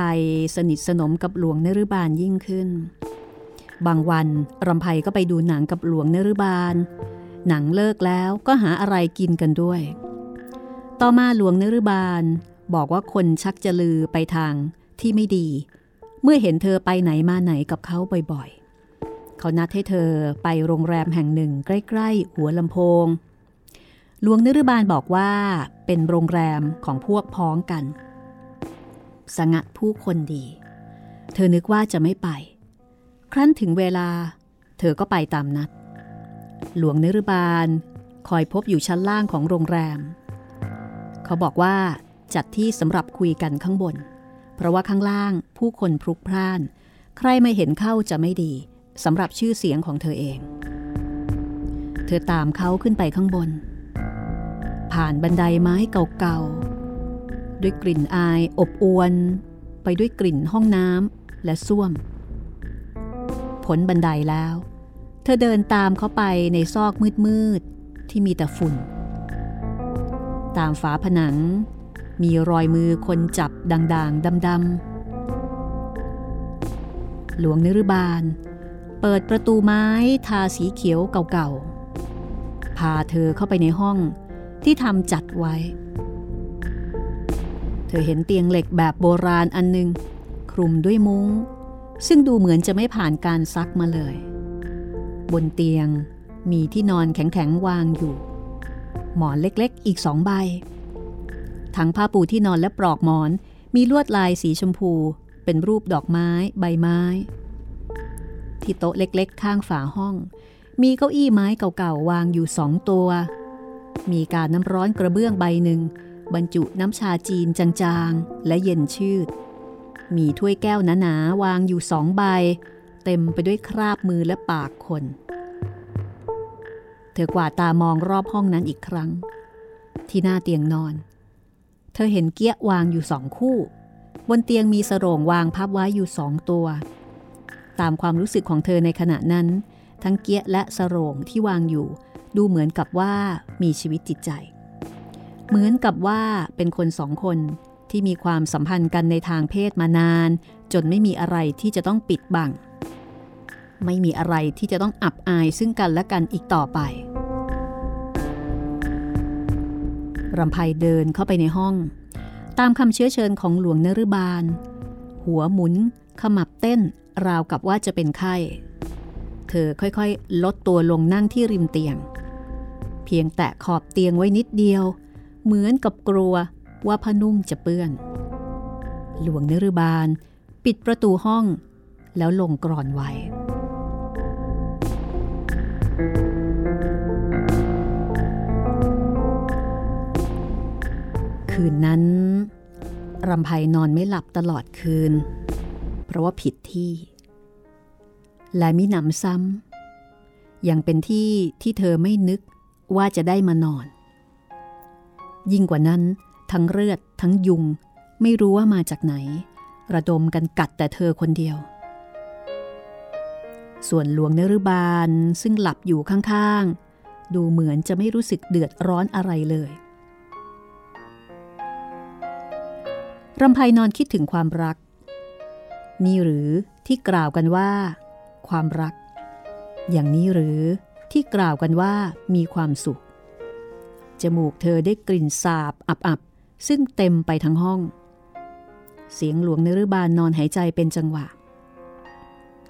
สนิทสนมกับหลวงเนรุบาลยิ่งขึ้น บางวันรำไพก็ไปดูหนังกับหลวงเนรุบาล หนังเลิกแล้วก็หาอะไรกินกันด้วย ต่อมาหลวงเนรุบาลบอกว่าคนชักจะลือไปทางที่ไม่ดี เมื่อเห็นเธอไปไหนมาไหนกับเขาบ่อยๆ เขานัดให้เธอไปโรงแรมแห่งหนึ่งใกล้ๆ หัวลำโพง หลวงนรุบาลบอกว่าเป็นโรงแรมของพวกพ้องกัน สงัดผู้คนดี เธอนึกว่าจะไม่ไป ครั้นถึงเวลา เธอก็ไปตามนัด หลวงนรุบาลคอยพบอยู่ชั้นล่างของโรงแรม เขาบอกว่าจัดที่สำหรับคุยกันข้างบน เพราะว่าข้างล่างผู้คนพลุกพล่าน ใครไม่เห็นเข้าจะไม่ดีสำหรับชื่อเสียงของเธอเอง เธอตามเขาขึ้นไปข้างบน ผ่านบันไดไม้เก่าๆ ด้วยกลิ่นอายอบอวน ไปด้วยกลิ่นห้องน้ำและส้วม ผลบันไดแล้ว เธอเดินตามเขาไปในซอกมืดๆที่มีแต่ฝุ่น ตามฝาผนัง มีรอยมือคนจับด่างๆดำๆ หลวงนรุบาล เปิดประตูไม้ทาสีเขียวเก่าๆ พาเธอเข้าไปในห้องที่ทำจัดไว้ เธอเห็นเตียงเหล็กแบบโบราณอันหนึ่งคลุมด้วยมุง้ง ซึ่งดูเหมือนจะไม่ผ่านการซักมาเลย บนเตียงมีที่นอนแข็งๆวางอยู่ หมอนเล็กๆ อีกสองใบ ทั้งผ้าปูที่นอนและปลอกหมอนมีลวดลายสีชมพู เป็นรูปดอกไม้ ใบไม้ ที่โต๊ะเล็กๆ ข้างฝาห้อง มีเก้าอี้ไม้เก่าๆ วางอยู่สองตัว มีการน้ำร้อนกระเบื้องใบหนึ่ง บรรจุน้ำชาจีนจางๆ และเย็นชืด มีถ้วยแก้วหนาๆวางอยู่สองใบ เต็มไปด้วยคราบมือและปากคน เธอกวาดตามองรอบห้องนั้นอีกครั้ง ที่หน้าเตียงนอน เธอเห็นเกี้ยวางอยู่สองคู่ บนเตียงมีสรงวางพับไว้อยู่สองตัว ตามความรู้สึกของเธอในขณะนั้น ทั้งเกี้ยและสรงที่วางอยู่ ดูเหมือนกับว่ามีชีวิตจิตใจ เหมือนกับว่าเป็นคนสองคน ที่มีความสัมพันธ์กันในทางเพศมานาน จนไม่มีอะไรที่จะต้องปิดบัง ไม่มีอะไรที่จะต้องอับอายซึ่งกันและกันอีกต่อไปรำไพเดินเข้าไปในห้อง ตามคำเชื้อเชิญของหลวงนรุบาล หัวหมุน ขมับเต้น ราวกับว่าจะเป็นไข้ เธอค่อยๆ ลดตัวลงนั่งที่ริมเตียง เพียงแตะขอบเตียงไว้นิดเดียว เหมือนกับกลัว ว่าผ้านุ่งจะเปื้อน หลวงนรุบาลปิดประตูห้องแล้วลงกรอนไว้ คืนนั้นรำไพนอนไม่หลับตลอดคืน เพราะว่าผิดที่ และมิหนำซ้ำยังเป็นที่ที่เธอไม่นึกว่าจะได้มานอน ยิ่งกว่านั้น ทั้งเลือด ทั้งยุง ไม่รู้ว่ามาจากไหน ระดมกันกัดแต่เธอคนเดียว ส่วนหลวงเนรุบาลซึ่งหลับอยู่ข้างๆ ดูเหมือนจะไม่รู้สึกเดือดร้อนอะไรเลยรำไพนอนคิดถึงความรัก นี่หรือที่กล่าวกันว่า ความรัก อย่างนี้หรือที่กล่าวกันว่ามีความสุขจมูกเธอได้กลิ่นสาบอับ ซึ่งเต็มไปทั้งห้อง เสียงหลวงนรุบาลนอนหายใจเป็นจังหวะ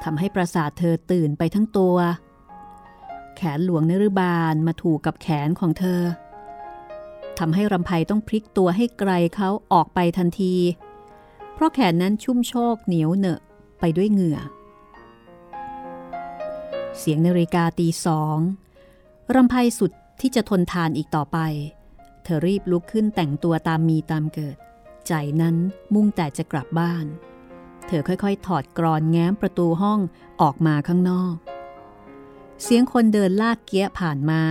ทำให้ประสาทเธอตื่นไปทั้งตัว แขนหลวงนรุบาลมาถูกกับแขนของเธอทำให้รำไพต้องพลิกตัวให้ไกลเขาออกไปทันที เพราะแขนนั้นชุ่มโชกเหนียวเหนอะไปด้วยเหงื่อ เสียงนาฬิกาตีสองรำไพสุดที่จะทนทานอีกต่อไป เธอรีบลุกขึ้นแต่งตัวตามมีตามเกิด ใจนั้นมุ่งแต่จะกลับบ้าน เธอค่อยๆ ถอดกรอนแง้มประตูห้องออกมาข้างนอก เสียงคนเดินลากเกี้ยผ่านมา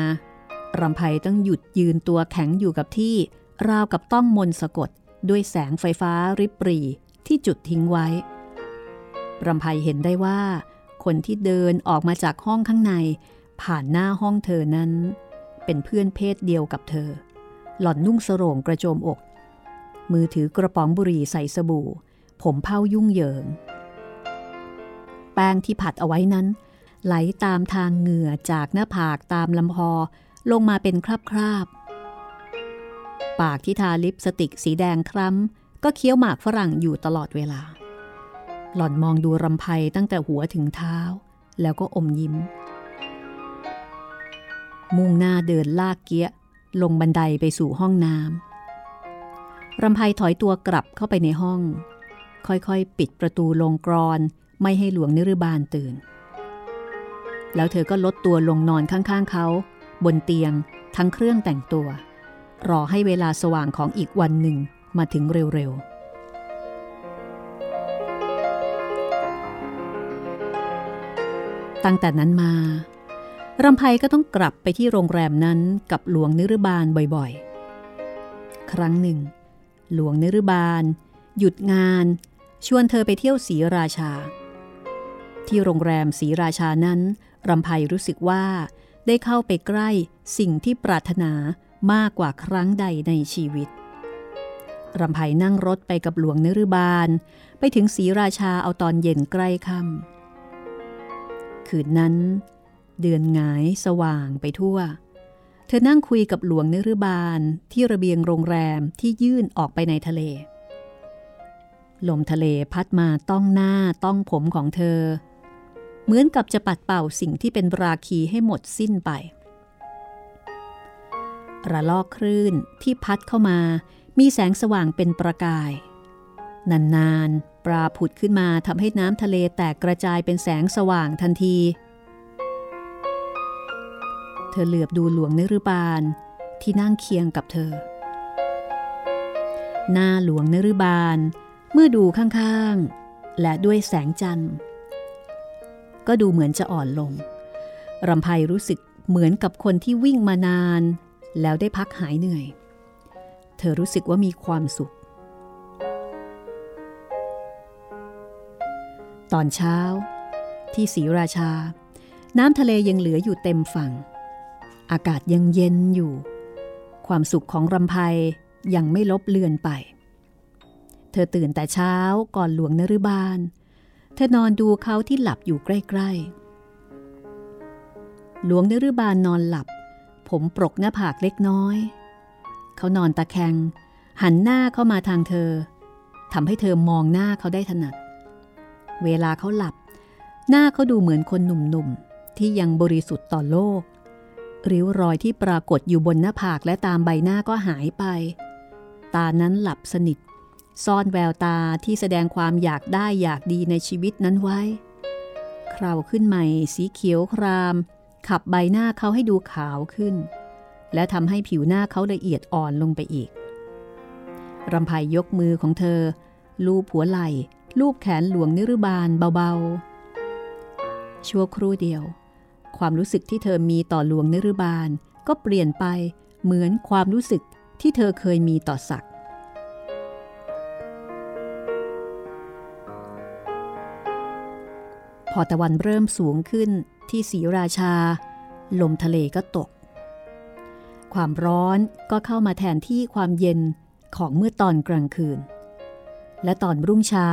รำไพต้องหยุดยืนตัวแข็งอยู่กับที่ ราวกับต้องมนสะกดด้วยแสงไฟฟ้าริบปรีที่จุดทิ้งไว้รำไพเห็นได้ว่า คนที่เดินออกมาจากห้องข้างใน ผ่านหน้าห้องเธอนั้น เป็นเพื่อนเพศเดียวกับเธอ หล่อนนุ่งสโรงกระโจมอก มือถือกระป๋องบุหรี่ใส่สบู่ ผมเผายุ่งเหยิง แป้งที่ผัดเอาไว้นั้น ไหลตามทางเหงื่อจากหน้าผากตามลำคอลงมาเป็นคราบคราบปากที่ทาลิปสติกสีแดงคล้ำ ก็เคี้ยวหมากฝรั่งอยู่ตลอดเวลา หล่อนมองดูรำไพตั้งแต่หัวถึงเท้า แล้วก็อมยิ้ม มุ่งหน้าเดินลากเกี้ย ลงบันไดไปสู่ห้องน้ำรำไพถอยตัวกลับเข้าไปในห้อง ค่อยๆ ปิดประตูลงกรอนไม่ให้หลวงนิรบาลตื่น แล้วเธอก็ลดตัวลงนอนข้างๆเขา บนเตียงทั้งเครื่องแต่งตัว รอให้เวลาสว่างของอีกวันหนึ่งมาถึงเร็วๆตั้งแต่นั้นมา รำไพก็ต้องกลับไปที่โรงแรมนั้นกับหลวงนิรบาลบ่อยๆ ครั้งหนึ่ง หลวงนิรบาล หยุดงาน ชวนเธอไปเที่ยวศรีราชา ที่โรงแรมศรีราชานั้นรำไพรู้สึกว่าได้เข้าไปใกล้สิ่งที่ปรารถนามากกว่าครั้งใดในชีวิตรำไพนั่งรถไปกับหลวงนรุบาล ไปถึงศรีราชาเอาตอนเย็นใกล้ค่ำคืนนั้น เดือนหงายสว่างไปทั่ว เธอนั่งคุยกับหลวงนรบาลที่ระเบียงโรงแรมที่ยื่นออกไปในทะเล ลมทะเลพัดมาต้องหน้าต้องผมของเธอ เหมือนกับจะปัดเป่าสิ่งที่เป็นราคีให้หมดสิ้นไป ระลอกคลื่นที่พัดเข้ามามีแสงสว่างเป็นประกาย นานๆปลาผุดขึ้นมาทำให้น้ำทะเลแตกกระจายเป็นแสงสว่างทันที เธอเหลือบดูหลวงนรุบาลที่นั่งเคียงกับเธอ หน้าหลวงนรุบาลเมื่อดูข้างๆ และด้วยแสงจันทร์ ก็ดูเหมือนจะอ่อนลงรำไพรู้สึกเหมือนกับคนที่วิ่งมานาน แล้วได้พักหายเหนื่อย เธอรู้สึกว่ามีความสุข ตอนเช้า ที่ศรีราชา น้ำทะเลยังเหลืออยู่เต็มฝั่ง อากาศยังเย็นอยู่ ความสุขของรำไพยังไม่ลบเลือนไป เธอตื่นแต่เช้าก่อนหลวงนรุบาล เธอนอนดูเขาที่หลับอยู่ใกล้ๆ หลวงนรุบาลนอนหลับ ผมปรกหน้าผากเล็กน้อย เขานอนตะแคง หันหน้าเข้ามาทางเธอทำให้เธอมองหน้าเขาได้ถนัด เวลาเขาหลับ หน้าเขาดูเหมือนคนหนุ่มๆ ที่ยังบริสุทธิ์ต่อโลก ริ้วรอยที่ปรากฏอยู่บนหน้าผากและตามใบหน้าก็หายไป ตานั้นหลับสนิท ซ่อนแววตาที่แสดงความอยากได้อยากดีในชีวิตนั้นไว้ คราวขึ้นใหม่ สีเขียวคราม ขับใบหน้าเขาให้ดูขาวขึ้น และทำให้ผิวหน้าเขาละเอียดอ่อนลงไปอีกรำไพยกมือของเธอ ลูบหัวไหล่ ลูบแขนหลวงนิรบาลเบาๆ ชั่วครู่เดียว ความรู้สึกที่เธอมีต่อหลวงนิรบาล ก็เปลี่ยนไปเหมือนความรู้สึกที่เธอเคยมีต่อศักดิ์พอตะวันเริ่มสูงขึ้นที่สีราชา ลมทะเลก็ตก ความร้อนก็เข้ามาแทนที่ความเย็นของเมื่อตอนกลางคืน และตอนรุ่งเช้า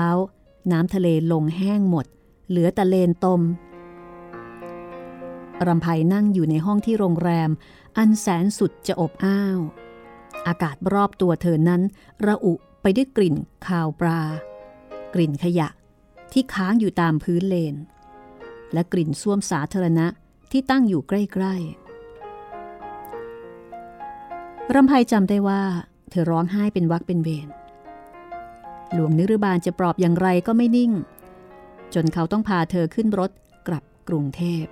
น้ำทะเลลงแห้งหมด เหลือแต่เลนตม รำไพนั่งอยู่ในห้องที่โรงแรม อันแสนสุดจะอบอ้าว อากาศรอบตัวเธอนั้น ระอุไปด้วยกลิ่นคาวปลา กลิ่นขยะที่ค้างอยู่ตามพื้นเลน และกลิ่นส้วมสาธารณะที่ตั้งอยู่ใกล้ๆรำไพจำได้ว่า เธอร้องไห้เป็นวักเป็นเวรหลวงนิรบาลจะปลอบอย่างไรก็ไม่นิ่ง จนเขาต้องพาเธอขึ้นรถกลับกรุงเทพ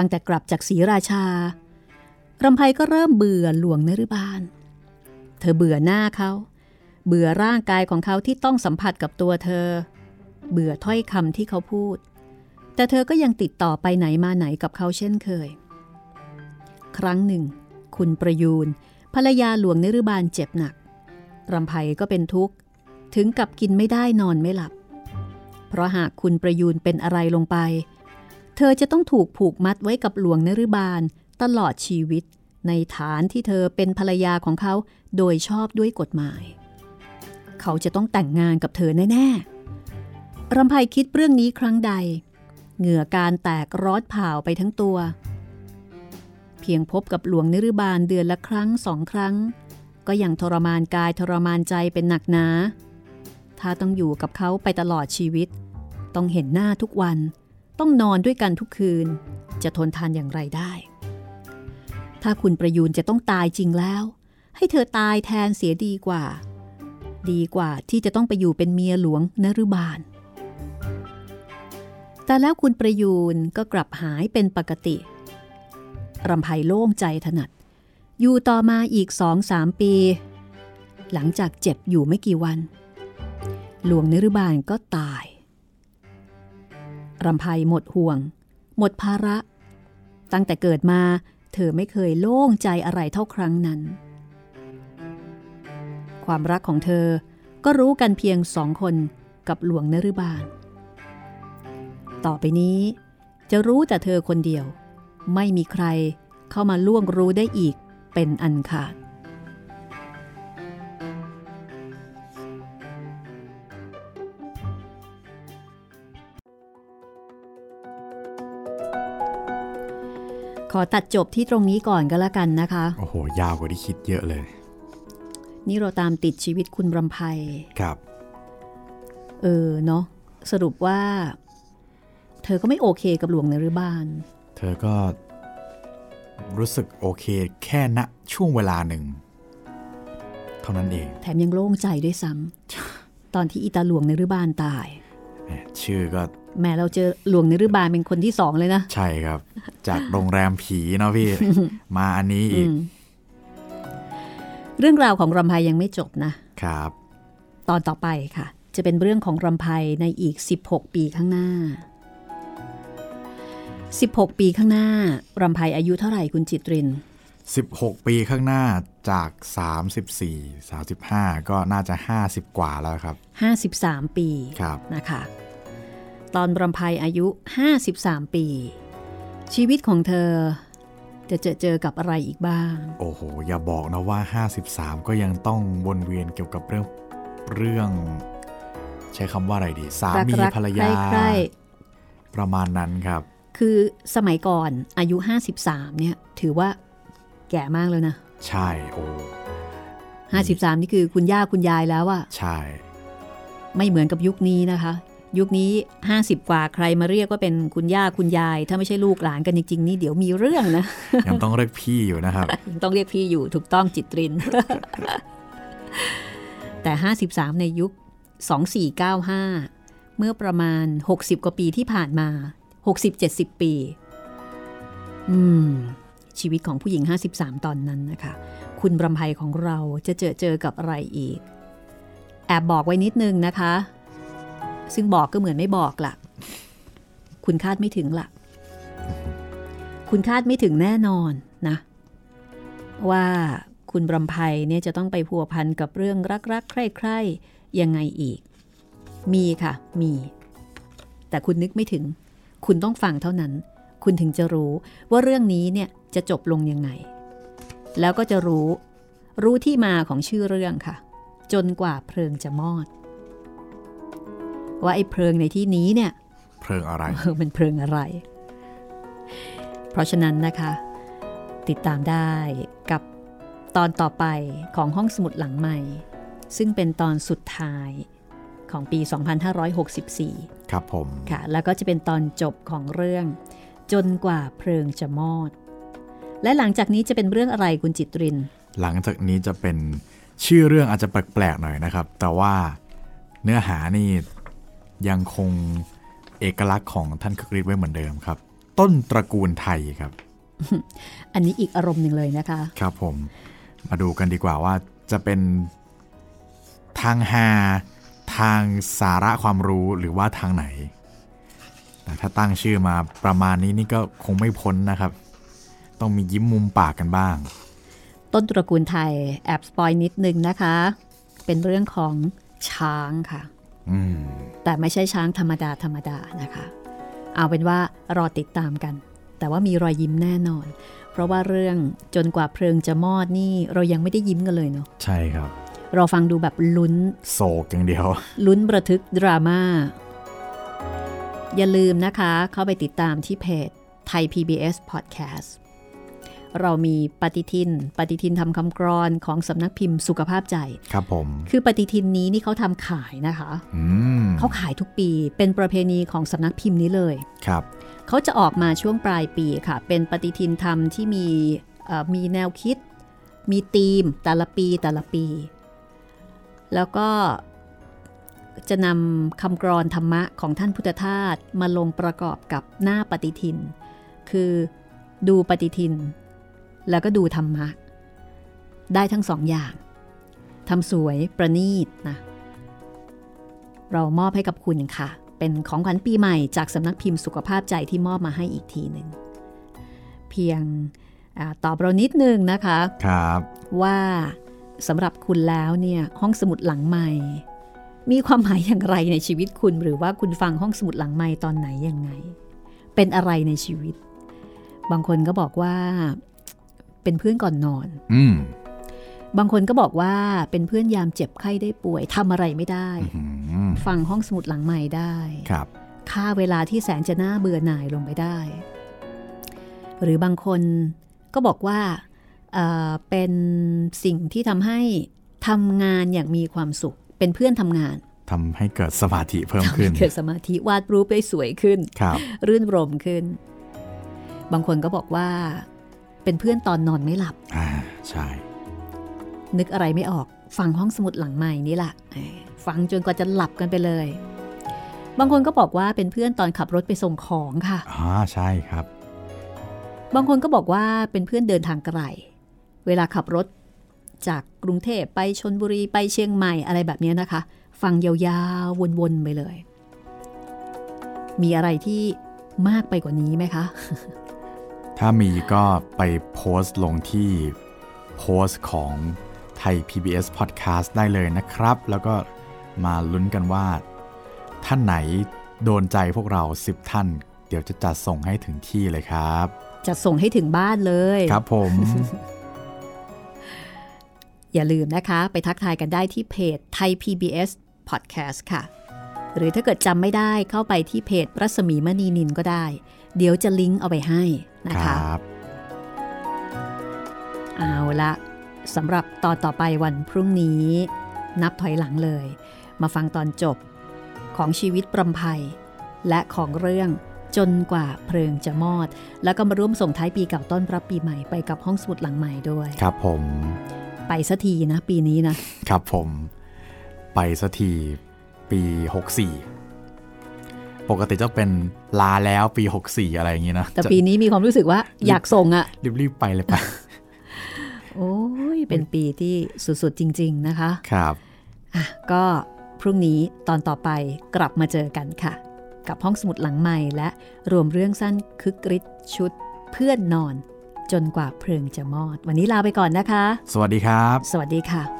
ตั้งแต่กลับจากศรีราชารำไพก็เริ่มเบื่อหลวงนรบาล เธอเบื่อหน้าเขา เบื่อร่างกายของเขาที่ต้องสัมผัสกับตัวเธอ เบื่อถ้อยคำที่เขาพูด แต่เธอก็ยังติดต่อไปไหนมาไหนกับเขาเช่นเคย ครั้งหนึ่ง คุณประยูนภรรยาหลวงนรุบาลเจ็บหนักรำไพก็เป็นทุกข์ ถึงกับกินไม่ได้นอนไม่หลับ เพราะหากคุณประยูนเป็นอะไรลงไป เธอจะต้องถูกผูกมัดไว้กับหลวงนรุบาลตลอดชีวิต ในฐานที่เธอเป็นภรรยาของเขาโดยชอบด้วยกฎหมาย เขาจะต้องแต่งงานกับเธอแน่ๆรำไพคิดเรื่องนี้ครั้งใด เหงื่อการแตกร้อนเผาไปทั้งตัว เพียงพบกับหลวงนิรบาลเดือนละครั้งสองครั้ง ก็ยังทรมานกายทรมานใจเป็นหนักหนาถ้าต้องอยู่กับเขาไปตลอดชีวิต ต้องเห็นหน้าทุกวัน ต้องนอนด้วยกันทุกคืน จะทนทานอย่างไรได้ ถ้าคุณประยูนจะต้องตายจริงแล้ว ให้เธอตายแทนเสียดีกว่า ดีกว่าที่จะต้องไปอยู่เป็นเมียหลวงนรุบาล แต่แล้วคุณประยูนก็กลับหายเป็นปกติรำไพโล่งใจถนัด อยู่ต่อมาอีกสองสามปี หลังจากเจ็บอยู่ไม่กี่วัน หลวงนรุบาลก็ตาย รำไพหมดห่วง หมดภาระ ตั้งแต่เกิดมาเธอไม่เคยโล่งใจอะไรเท่าครั้งนั้น ความรักของเธอก็รู้กันเพียงสองคนกับหลวงนรุบาล ต่อไปนี้ จะรู้แต่เธอคนเดียว ไม่มีใครเข้ามาล่วงรู้ได้อีกเป็นอันขาด ขอตัดจบที่ตรงนี้ก่อนก็แล้วกันนะคะ โอ้โห ยาวกว่าที่คิดเยอะเลย นี่เราตามติดชีวิตคุณรำไพครับ เออเนาะสรุปว่า เธอก็ไม่โอเคกับหลวงในรืบ้าน เธอก็รู้สึกโอเคแค่ณช่วงเวลาหนึ่ง เท่านั้นเอง แถมยังโล่งใจด้วยซ้ำตอนที่อีตาหลวงในรืบ้านตาย ชื่อก็ แม่เราเจอหลวงในรืบานเป็นคนที่สองเลยนะ ใช่ครับ จากโรงแรมผีเนาะพี่ มาอันนี้อีก เรื่องราวของรำไพยังไม่จบนะครับ ตอนต่อไปค่ะ จะเป็นเรื่องของรำไพในอีก 16 ปีข้างหน้า 16 ปีข้างหน้ารำไพอายุเท่าไหร่คุณจิตริน 16 ปีข้างหน้าจาก 34 35 ก็น่าจะ 50 กว่าแล้วครับ 53 ปีครับนะคะ ตอนรำไพอายุ 53 ปี ชีวิตของเธอ จะเจอเจอกับอะไรอีกบ้าง โอ้โห อย่าบอกนะว่า 53 ก็ยังต้องวนเวียนเกี่ยวกับเรื่องเรื่อง ใช้คำว่าอะไรดี สามีรักๆภรรยาใคร่ประมาณนั้นครับๆคือสมัยก่อนอายุ 53 เนี่ย ถือว่าแก่มากแล้วนะ ใช่โอ้53 นี่คือคุณย่าคุณยายแล้วอะใช่ ไม่เหมือนกับยุคนี้นะคะ ยุคนี้ 50 กว่าใครมาเรียกว่าเป็นคุณย่าคุณยาย ถ้าไม่ใช่ลูกหลานกันจริง ๆ นี่เดี๋ยวมีเรื่องนะ ยังต้องเรียกพี่อยู่นะครับ ยังต้องเรียกพี่อยู่ถูกต้องจิตริน แต่ 53 ในยุค 2495 เมื่อประมาณ 60 กว่าปีที่ผ่านมา 60-70 ปี อืม ชีวิตของผู้หญิง 53 ตอนนั้นนะคะ คุณบรำไพของเราจะเจอเจอกับอะไรอีก แอบบอกไว้นิดนึงนะคะ ซึ่งบอกก็เหมือนไม่บอกล่ะ คุณคาดไม่ถึงล่ะ คุณคาดไม่ถึงแน่นอนนะ ว่าคุณบรำไพเนี่ยจะต้องไปพัวพันกับเรื่องรักๆ ใคร่ๆ ยังไงอีก มีค่ะ มี แต่คุณนึกไม่ถึง คุณต้องฟังเท่านั้น คุณถึงจะรู้ว่าเรื่องนี้เนี่ยจะจบลงยังไง แล้วก็จะรู้ รู้ที่มาของชื่อเรื่องค่ะ จนกว่าเพลิงจะมอด ว่าไอ้เพลิงในที่นี้เนี่ย เพลิงอะไรเออมันเพลิงอะไร เพราะฉะนั้นนะคะ ติดตามได้กับตอนต่อไปของห้องสมุดหลังใหม่ ซึ่งเป็นตอนสุดท้ายของปี 2564 ครับผมค่ะ แล้วก็จะเป็นตอนจบของเรื่อง จนกว่าเพลิงจะมอด และหลังจากนี้จะเป็นเรื่องอะไรคุณจิตริน หลังจากนี้จะเป็นชื่อเรื่องอาจจะแปลกๆหน่อยนะครับ แต่ว่าเนื้อหานี่ ยังคงเอกลักษณ์ของท่านคึกฤทธิ์ไว้เหมือนเดิมครับ ต้นตระกูลไทยครับ อันนี้อีกอารมณ์หนึ่งเลยนะคะ ครับผม มาดูกันดีกว่าว่าจะเป็นทางฮาทางสาระความรู้หรือว่าทางไหน แต่ถ้าตั้งชื่อมาประมาณนี้นี่ก็คงไม่พ้นนะครับ ต้องมียิ้มมุมปากกันบ้าง ต้นตระกูลไทยแอบสปอยนิดนึงนะคะ เป็นเรื่องของช้างค่ะอืม แต่ไม่ใช่ช้างธรรมดาธรรมดานะคะ เอาเป็นว่ารอติดตามกัน แต่ว่ามีรอยยิ้มแน่นอน เพราะว่าเรื่องจนกว่าเพลิงจะมอดนี่เรายังไม่ได้ยิ้มกันเลยเนาะใช่ครับ เราฟังดูแบบลุ้น โศกอย่างเดียว ลุ้นประทึกดราม่าอย่าลืมนะคะ เข้าไปติดตามที่เพจไทย PBS Podcast เรามีปฏิทิน ปฏิทินทำคำกรอนของสำนักพิมพ์สุขภาพใจ ครับผม คือปฏิทินนี้นี่เขาทำขายนะคะอืมเขาขายทุกปีเป็นประเพณีของสำนักพิมพ์นี้เลย ครับเขาจะออกมาช่วงปลายปีค่ะ เป็นปฏิทินธรรมที่มีเอ่อมีแนวคิด มีธีมแต่ละปีแต่ละปี แล้วก็จะนำคำกรอนธรรมะของท่านพุทธทาสมาลงประกอบกับหน้าปฏิทิน คือดูปฏิทิน แล้วก็ดูธรรมะ ได้ทั้งสองอย่างทำสวยประณีตนะ เรามอบให้กับคุณค่ะ เป็นของขวัญปีใหม่จากสำนักพิมพ์สุขภาพใจที่มอบมาให้อีกทีหนึ่ง เพียงอาตอบเรานิดนึงนะคะครับว่าสำหรับคุณแล้วเนี่ยห้องสมุดหลังใหม่ มีความหมายอย่างไรในชีวิตคุณหรือว่าคุณฟังห้องสมุดหลังใหม่ตอนไหนยังไง เป็นอะไรในชีวิต บางคนก็บอกว่า เป็นเพื่อนก่อนนอน อืมบางคนก็บอกว่าเป็นเพื่อนยามเจ็บไข้ได้ป่วยทำอะไรไม่ได้อืมฟังห้องสมุดหลังใหม่ได้ครับค่าเวลาที่แสนจะน่าเบื่อหน่ายลงไปได้ หรือบางคนก็บอกว่าเอ่อเป็นสิ่งที่ทำให้ทำงานอย่างมีความสุข เป็นเพื่อนทำงานทำให้เกิดสมาธิเพิ่มขึ้นเกิดสมาธิวาดรูปได้สวยขึ้นครับรื่นรมขึ้น บางคนก็บอกว่า เป็นเพื่อนตอนนอนไม่หลับ อ่า ใช่ นึกอะไรไม่ออก ฟังห้องสมุดหลังใหม่นี่แหละเออฟังจนกว่าจะหลับกันไปเลย บางคนก็บอกว่าเป็นเพื่อนตอนขับรถไปส่งของค่ะ อ่า ใช่ครับ บางคนก็บอกว่าเป็นเพื่อนเดินทางไกล เวลาขับรถจากกรุงเทพไปชนบุรีไปเชียงใหม่อะไรแบบนี้นะคะ ฟังยาวๆวนๆไปเลย มีอะไรที่มากไปกว่านี้ไหมคะ ถ้ามีก็ไปโพสต์ลงที่โพสต์ของไทย PBS Podcast ได้เลยนะครับ แล้วก็มาลุ้นกันว่า ท่านไหนโดนใจพวกเรา 10 ท่าน เดี๋ยวจะจัดส่งให้ถึงที่เลยครับจะส่งให้ถึงบ้านเลย ครับผม อย่าลืมนะคะ ไปทักทายกันได้ที่เพจไทย PBS Podcast ค่ะ หรือถ้าเกิดจำไม่ได้เข้าไปที่เพจรัศมีมณีนินก็ได้ เดี๋ยวจะลิงก์เอาไปให้นะคคะรับเอาละสำหรับตอนต่อไปวันพรุ่งนี้ นับถอยหลังเลย มาฟังตอนจบของชีวิตประมภัย และของเรื่องจนกว่าเพลิงจะมอด แล้วก็มาร่วมส่งท้ายปีเก่าต้อนรับปีใหม่ไปกับห้องสมุดหลังใหม่ด้วย ครับผม ไปสักทีนะปีนี้นะ ครับผม ไปสักทีปี 64 ปกติจะเป็นลาแล้วปี 64 อะไรอย่างนี้นะ แต่จะปีนี้มีความรู้สึกว่าอยากส่งอะรีบๆไปเลยไป โอ้ย เป็นปีที่สุดๆจริง ๆนะคะ ครับอะก็พรุ่งนี้ตอนต่อไปกลับมาเจอกันค่ะ กับห้องสมุดหลังใหม่และรวมเรื่องสั้นคึกฤทธิ์ชุดเพื่อนนอน จนกว่าเพลิงจะมอด วันนี้ลาไปก่อนนะคะ สวัสดีครับ สวัสดีค่ะ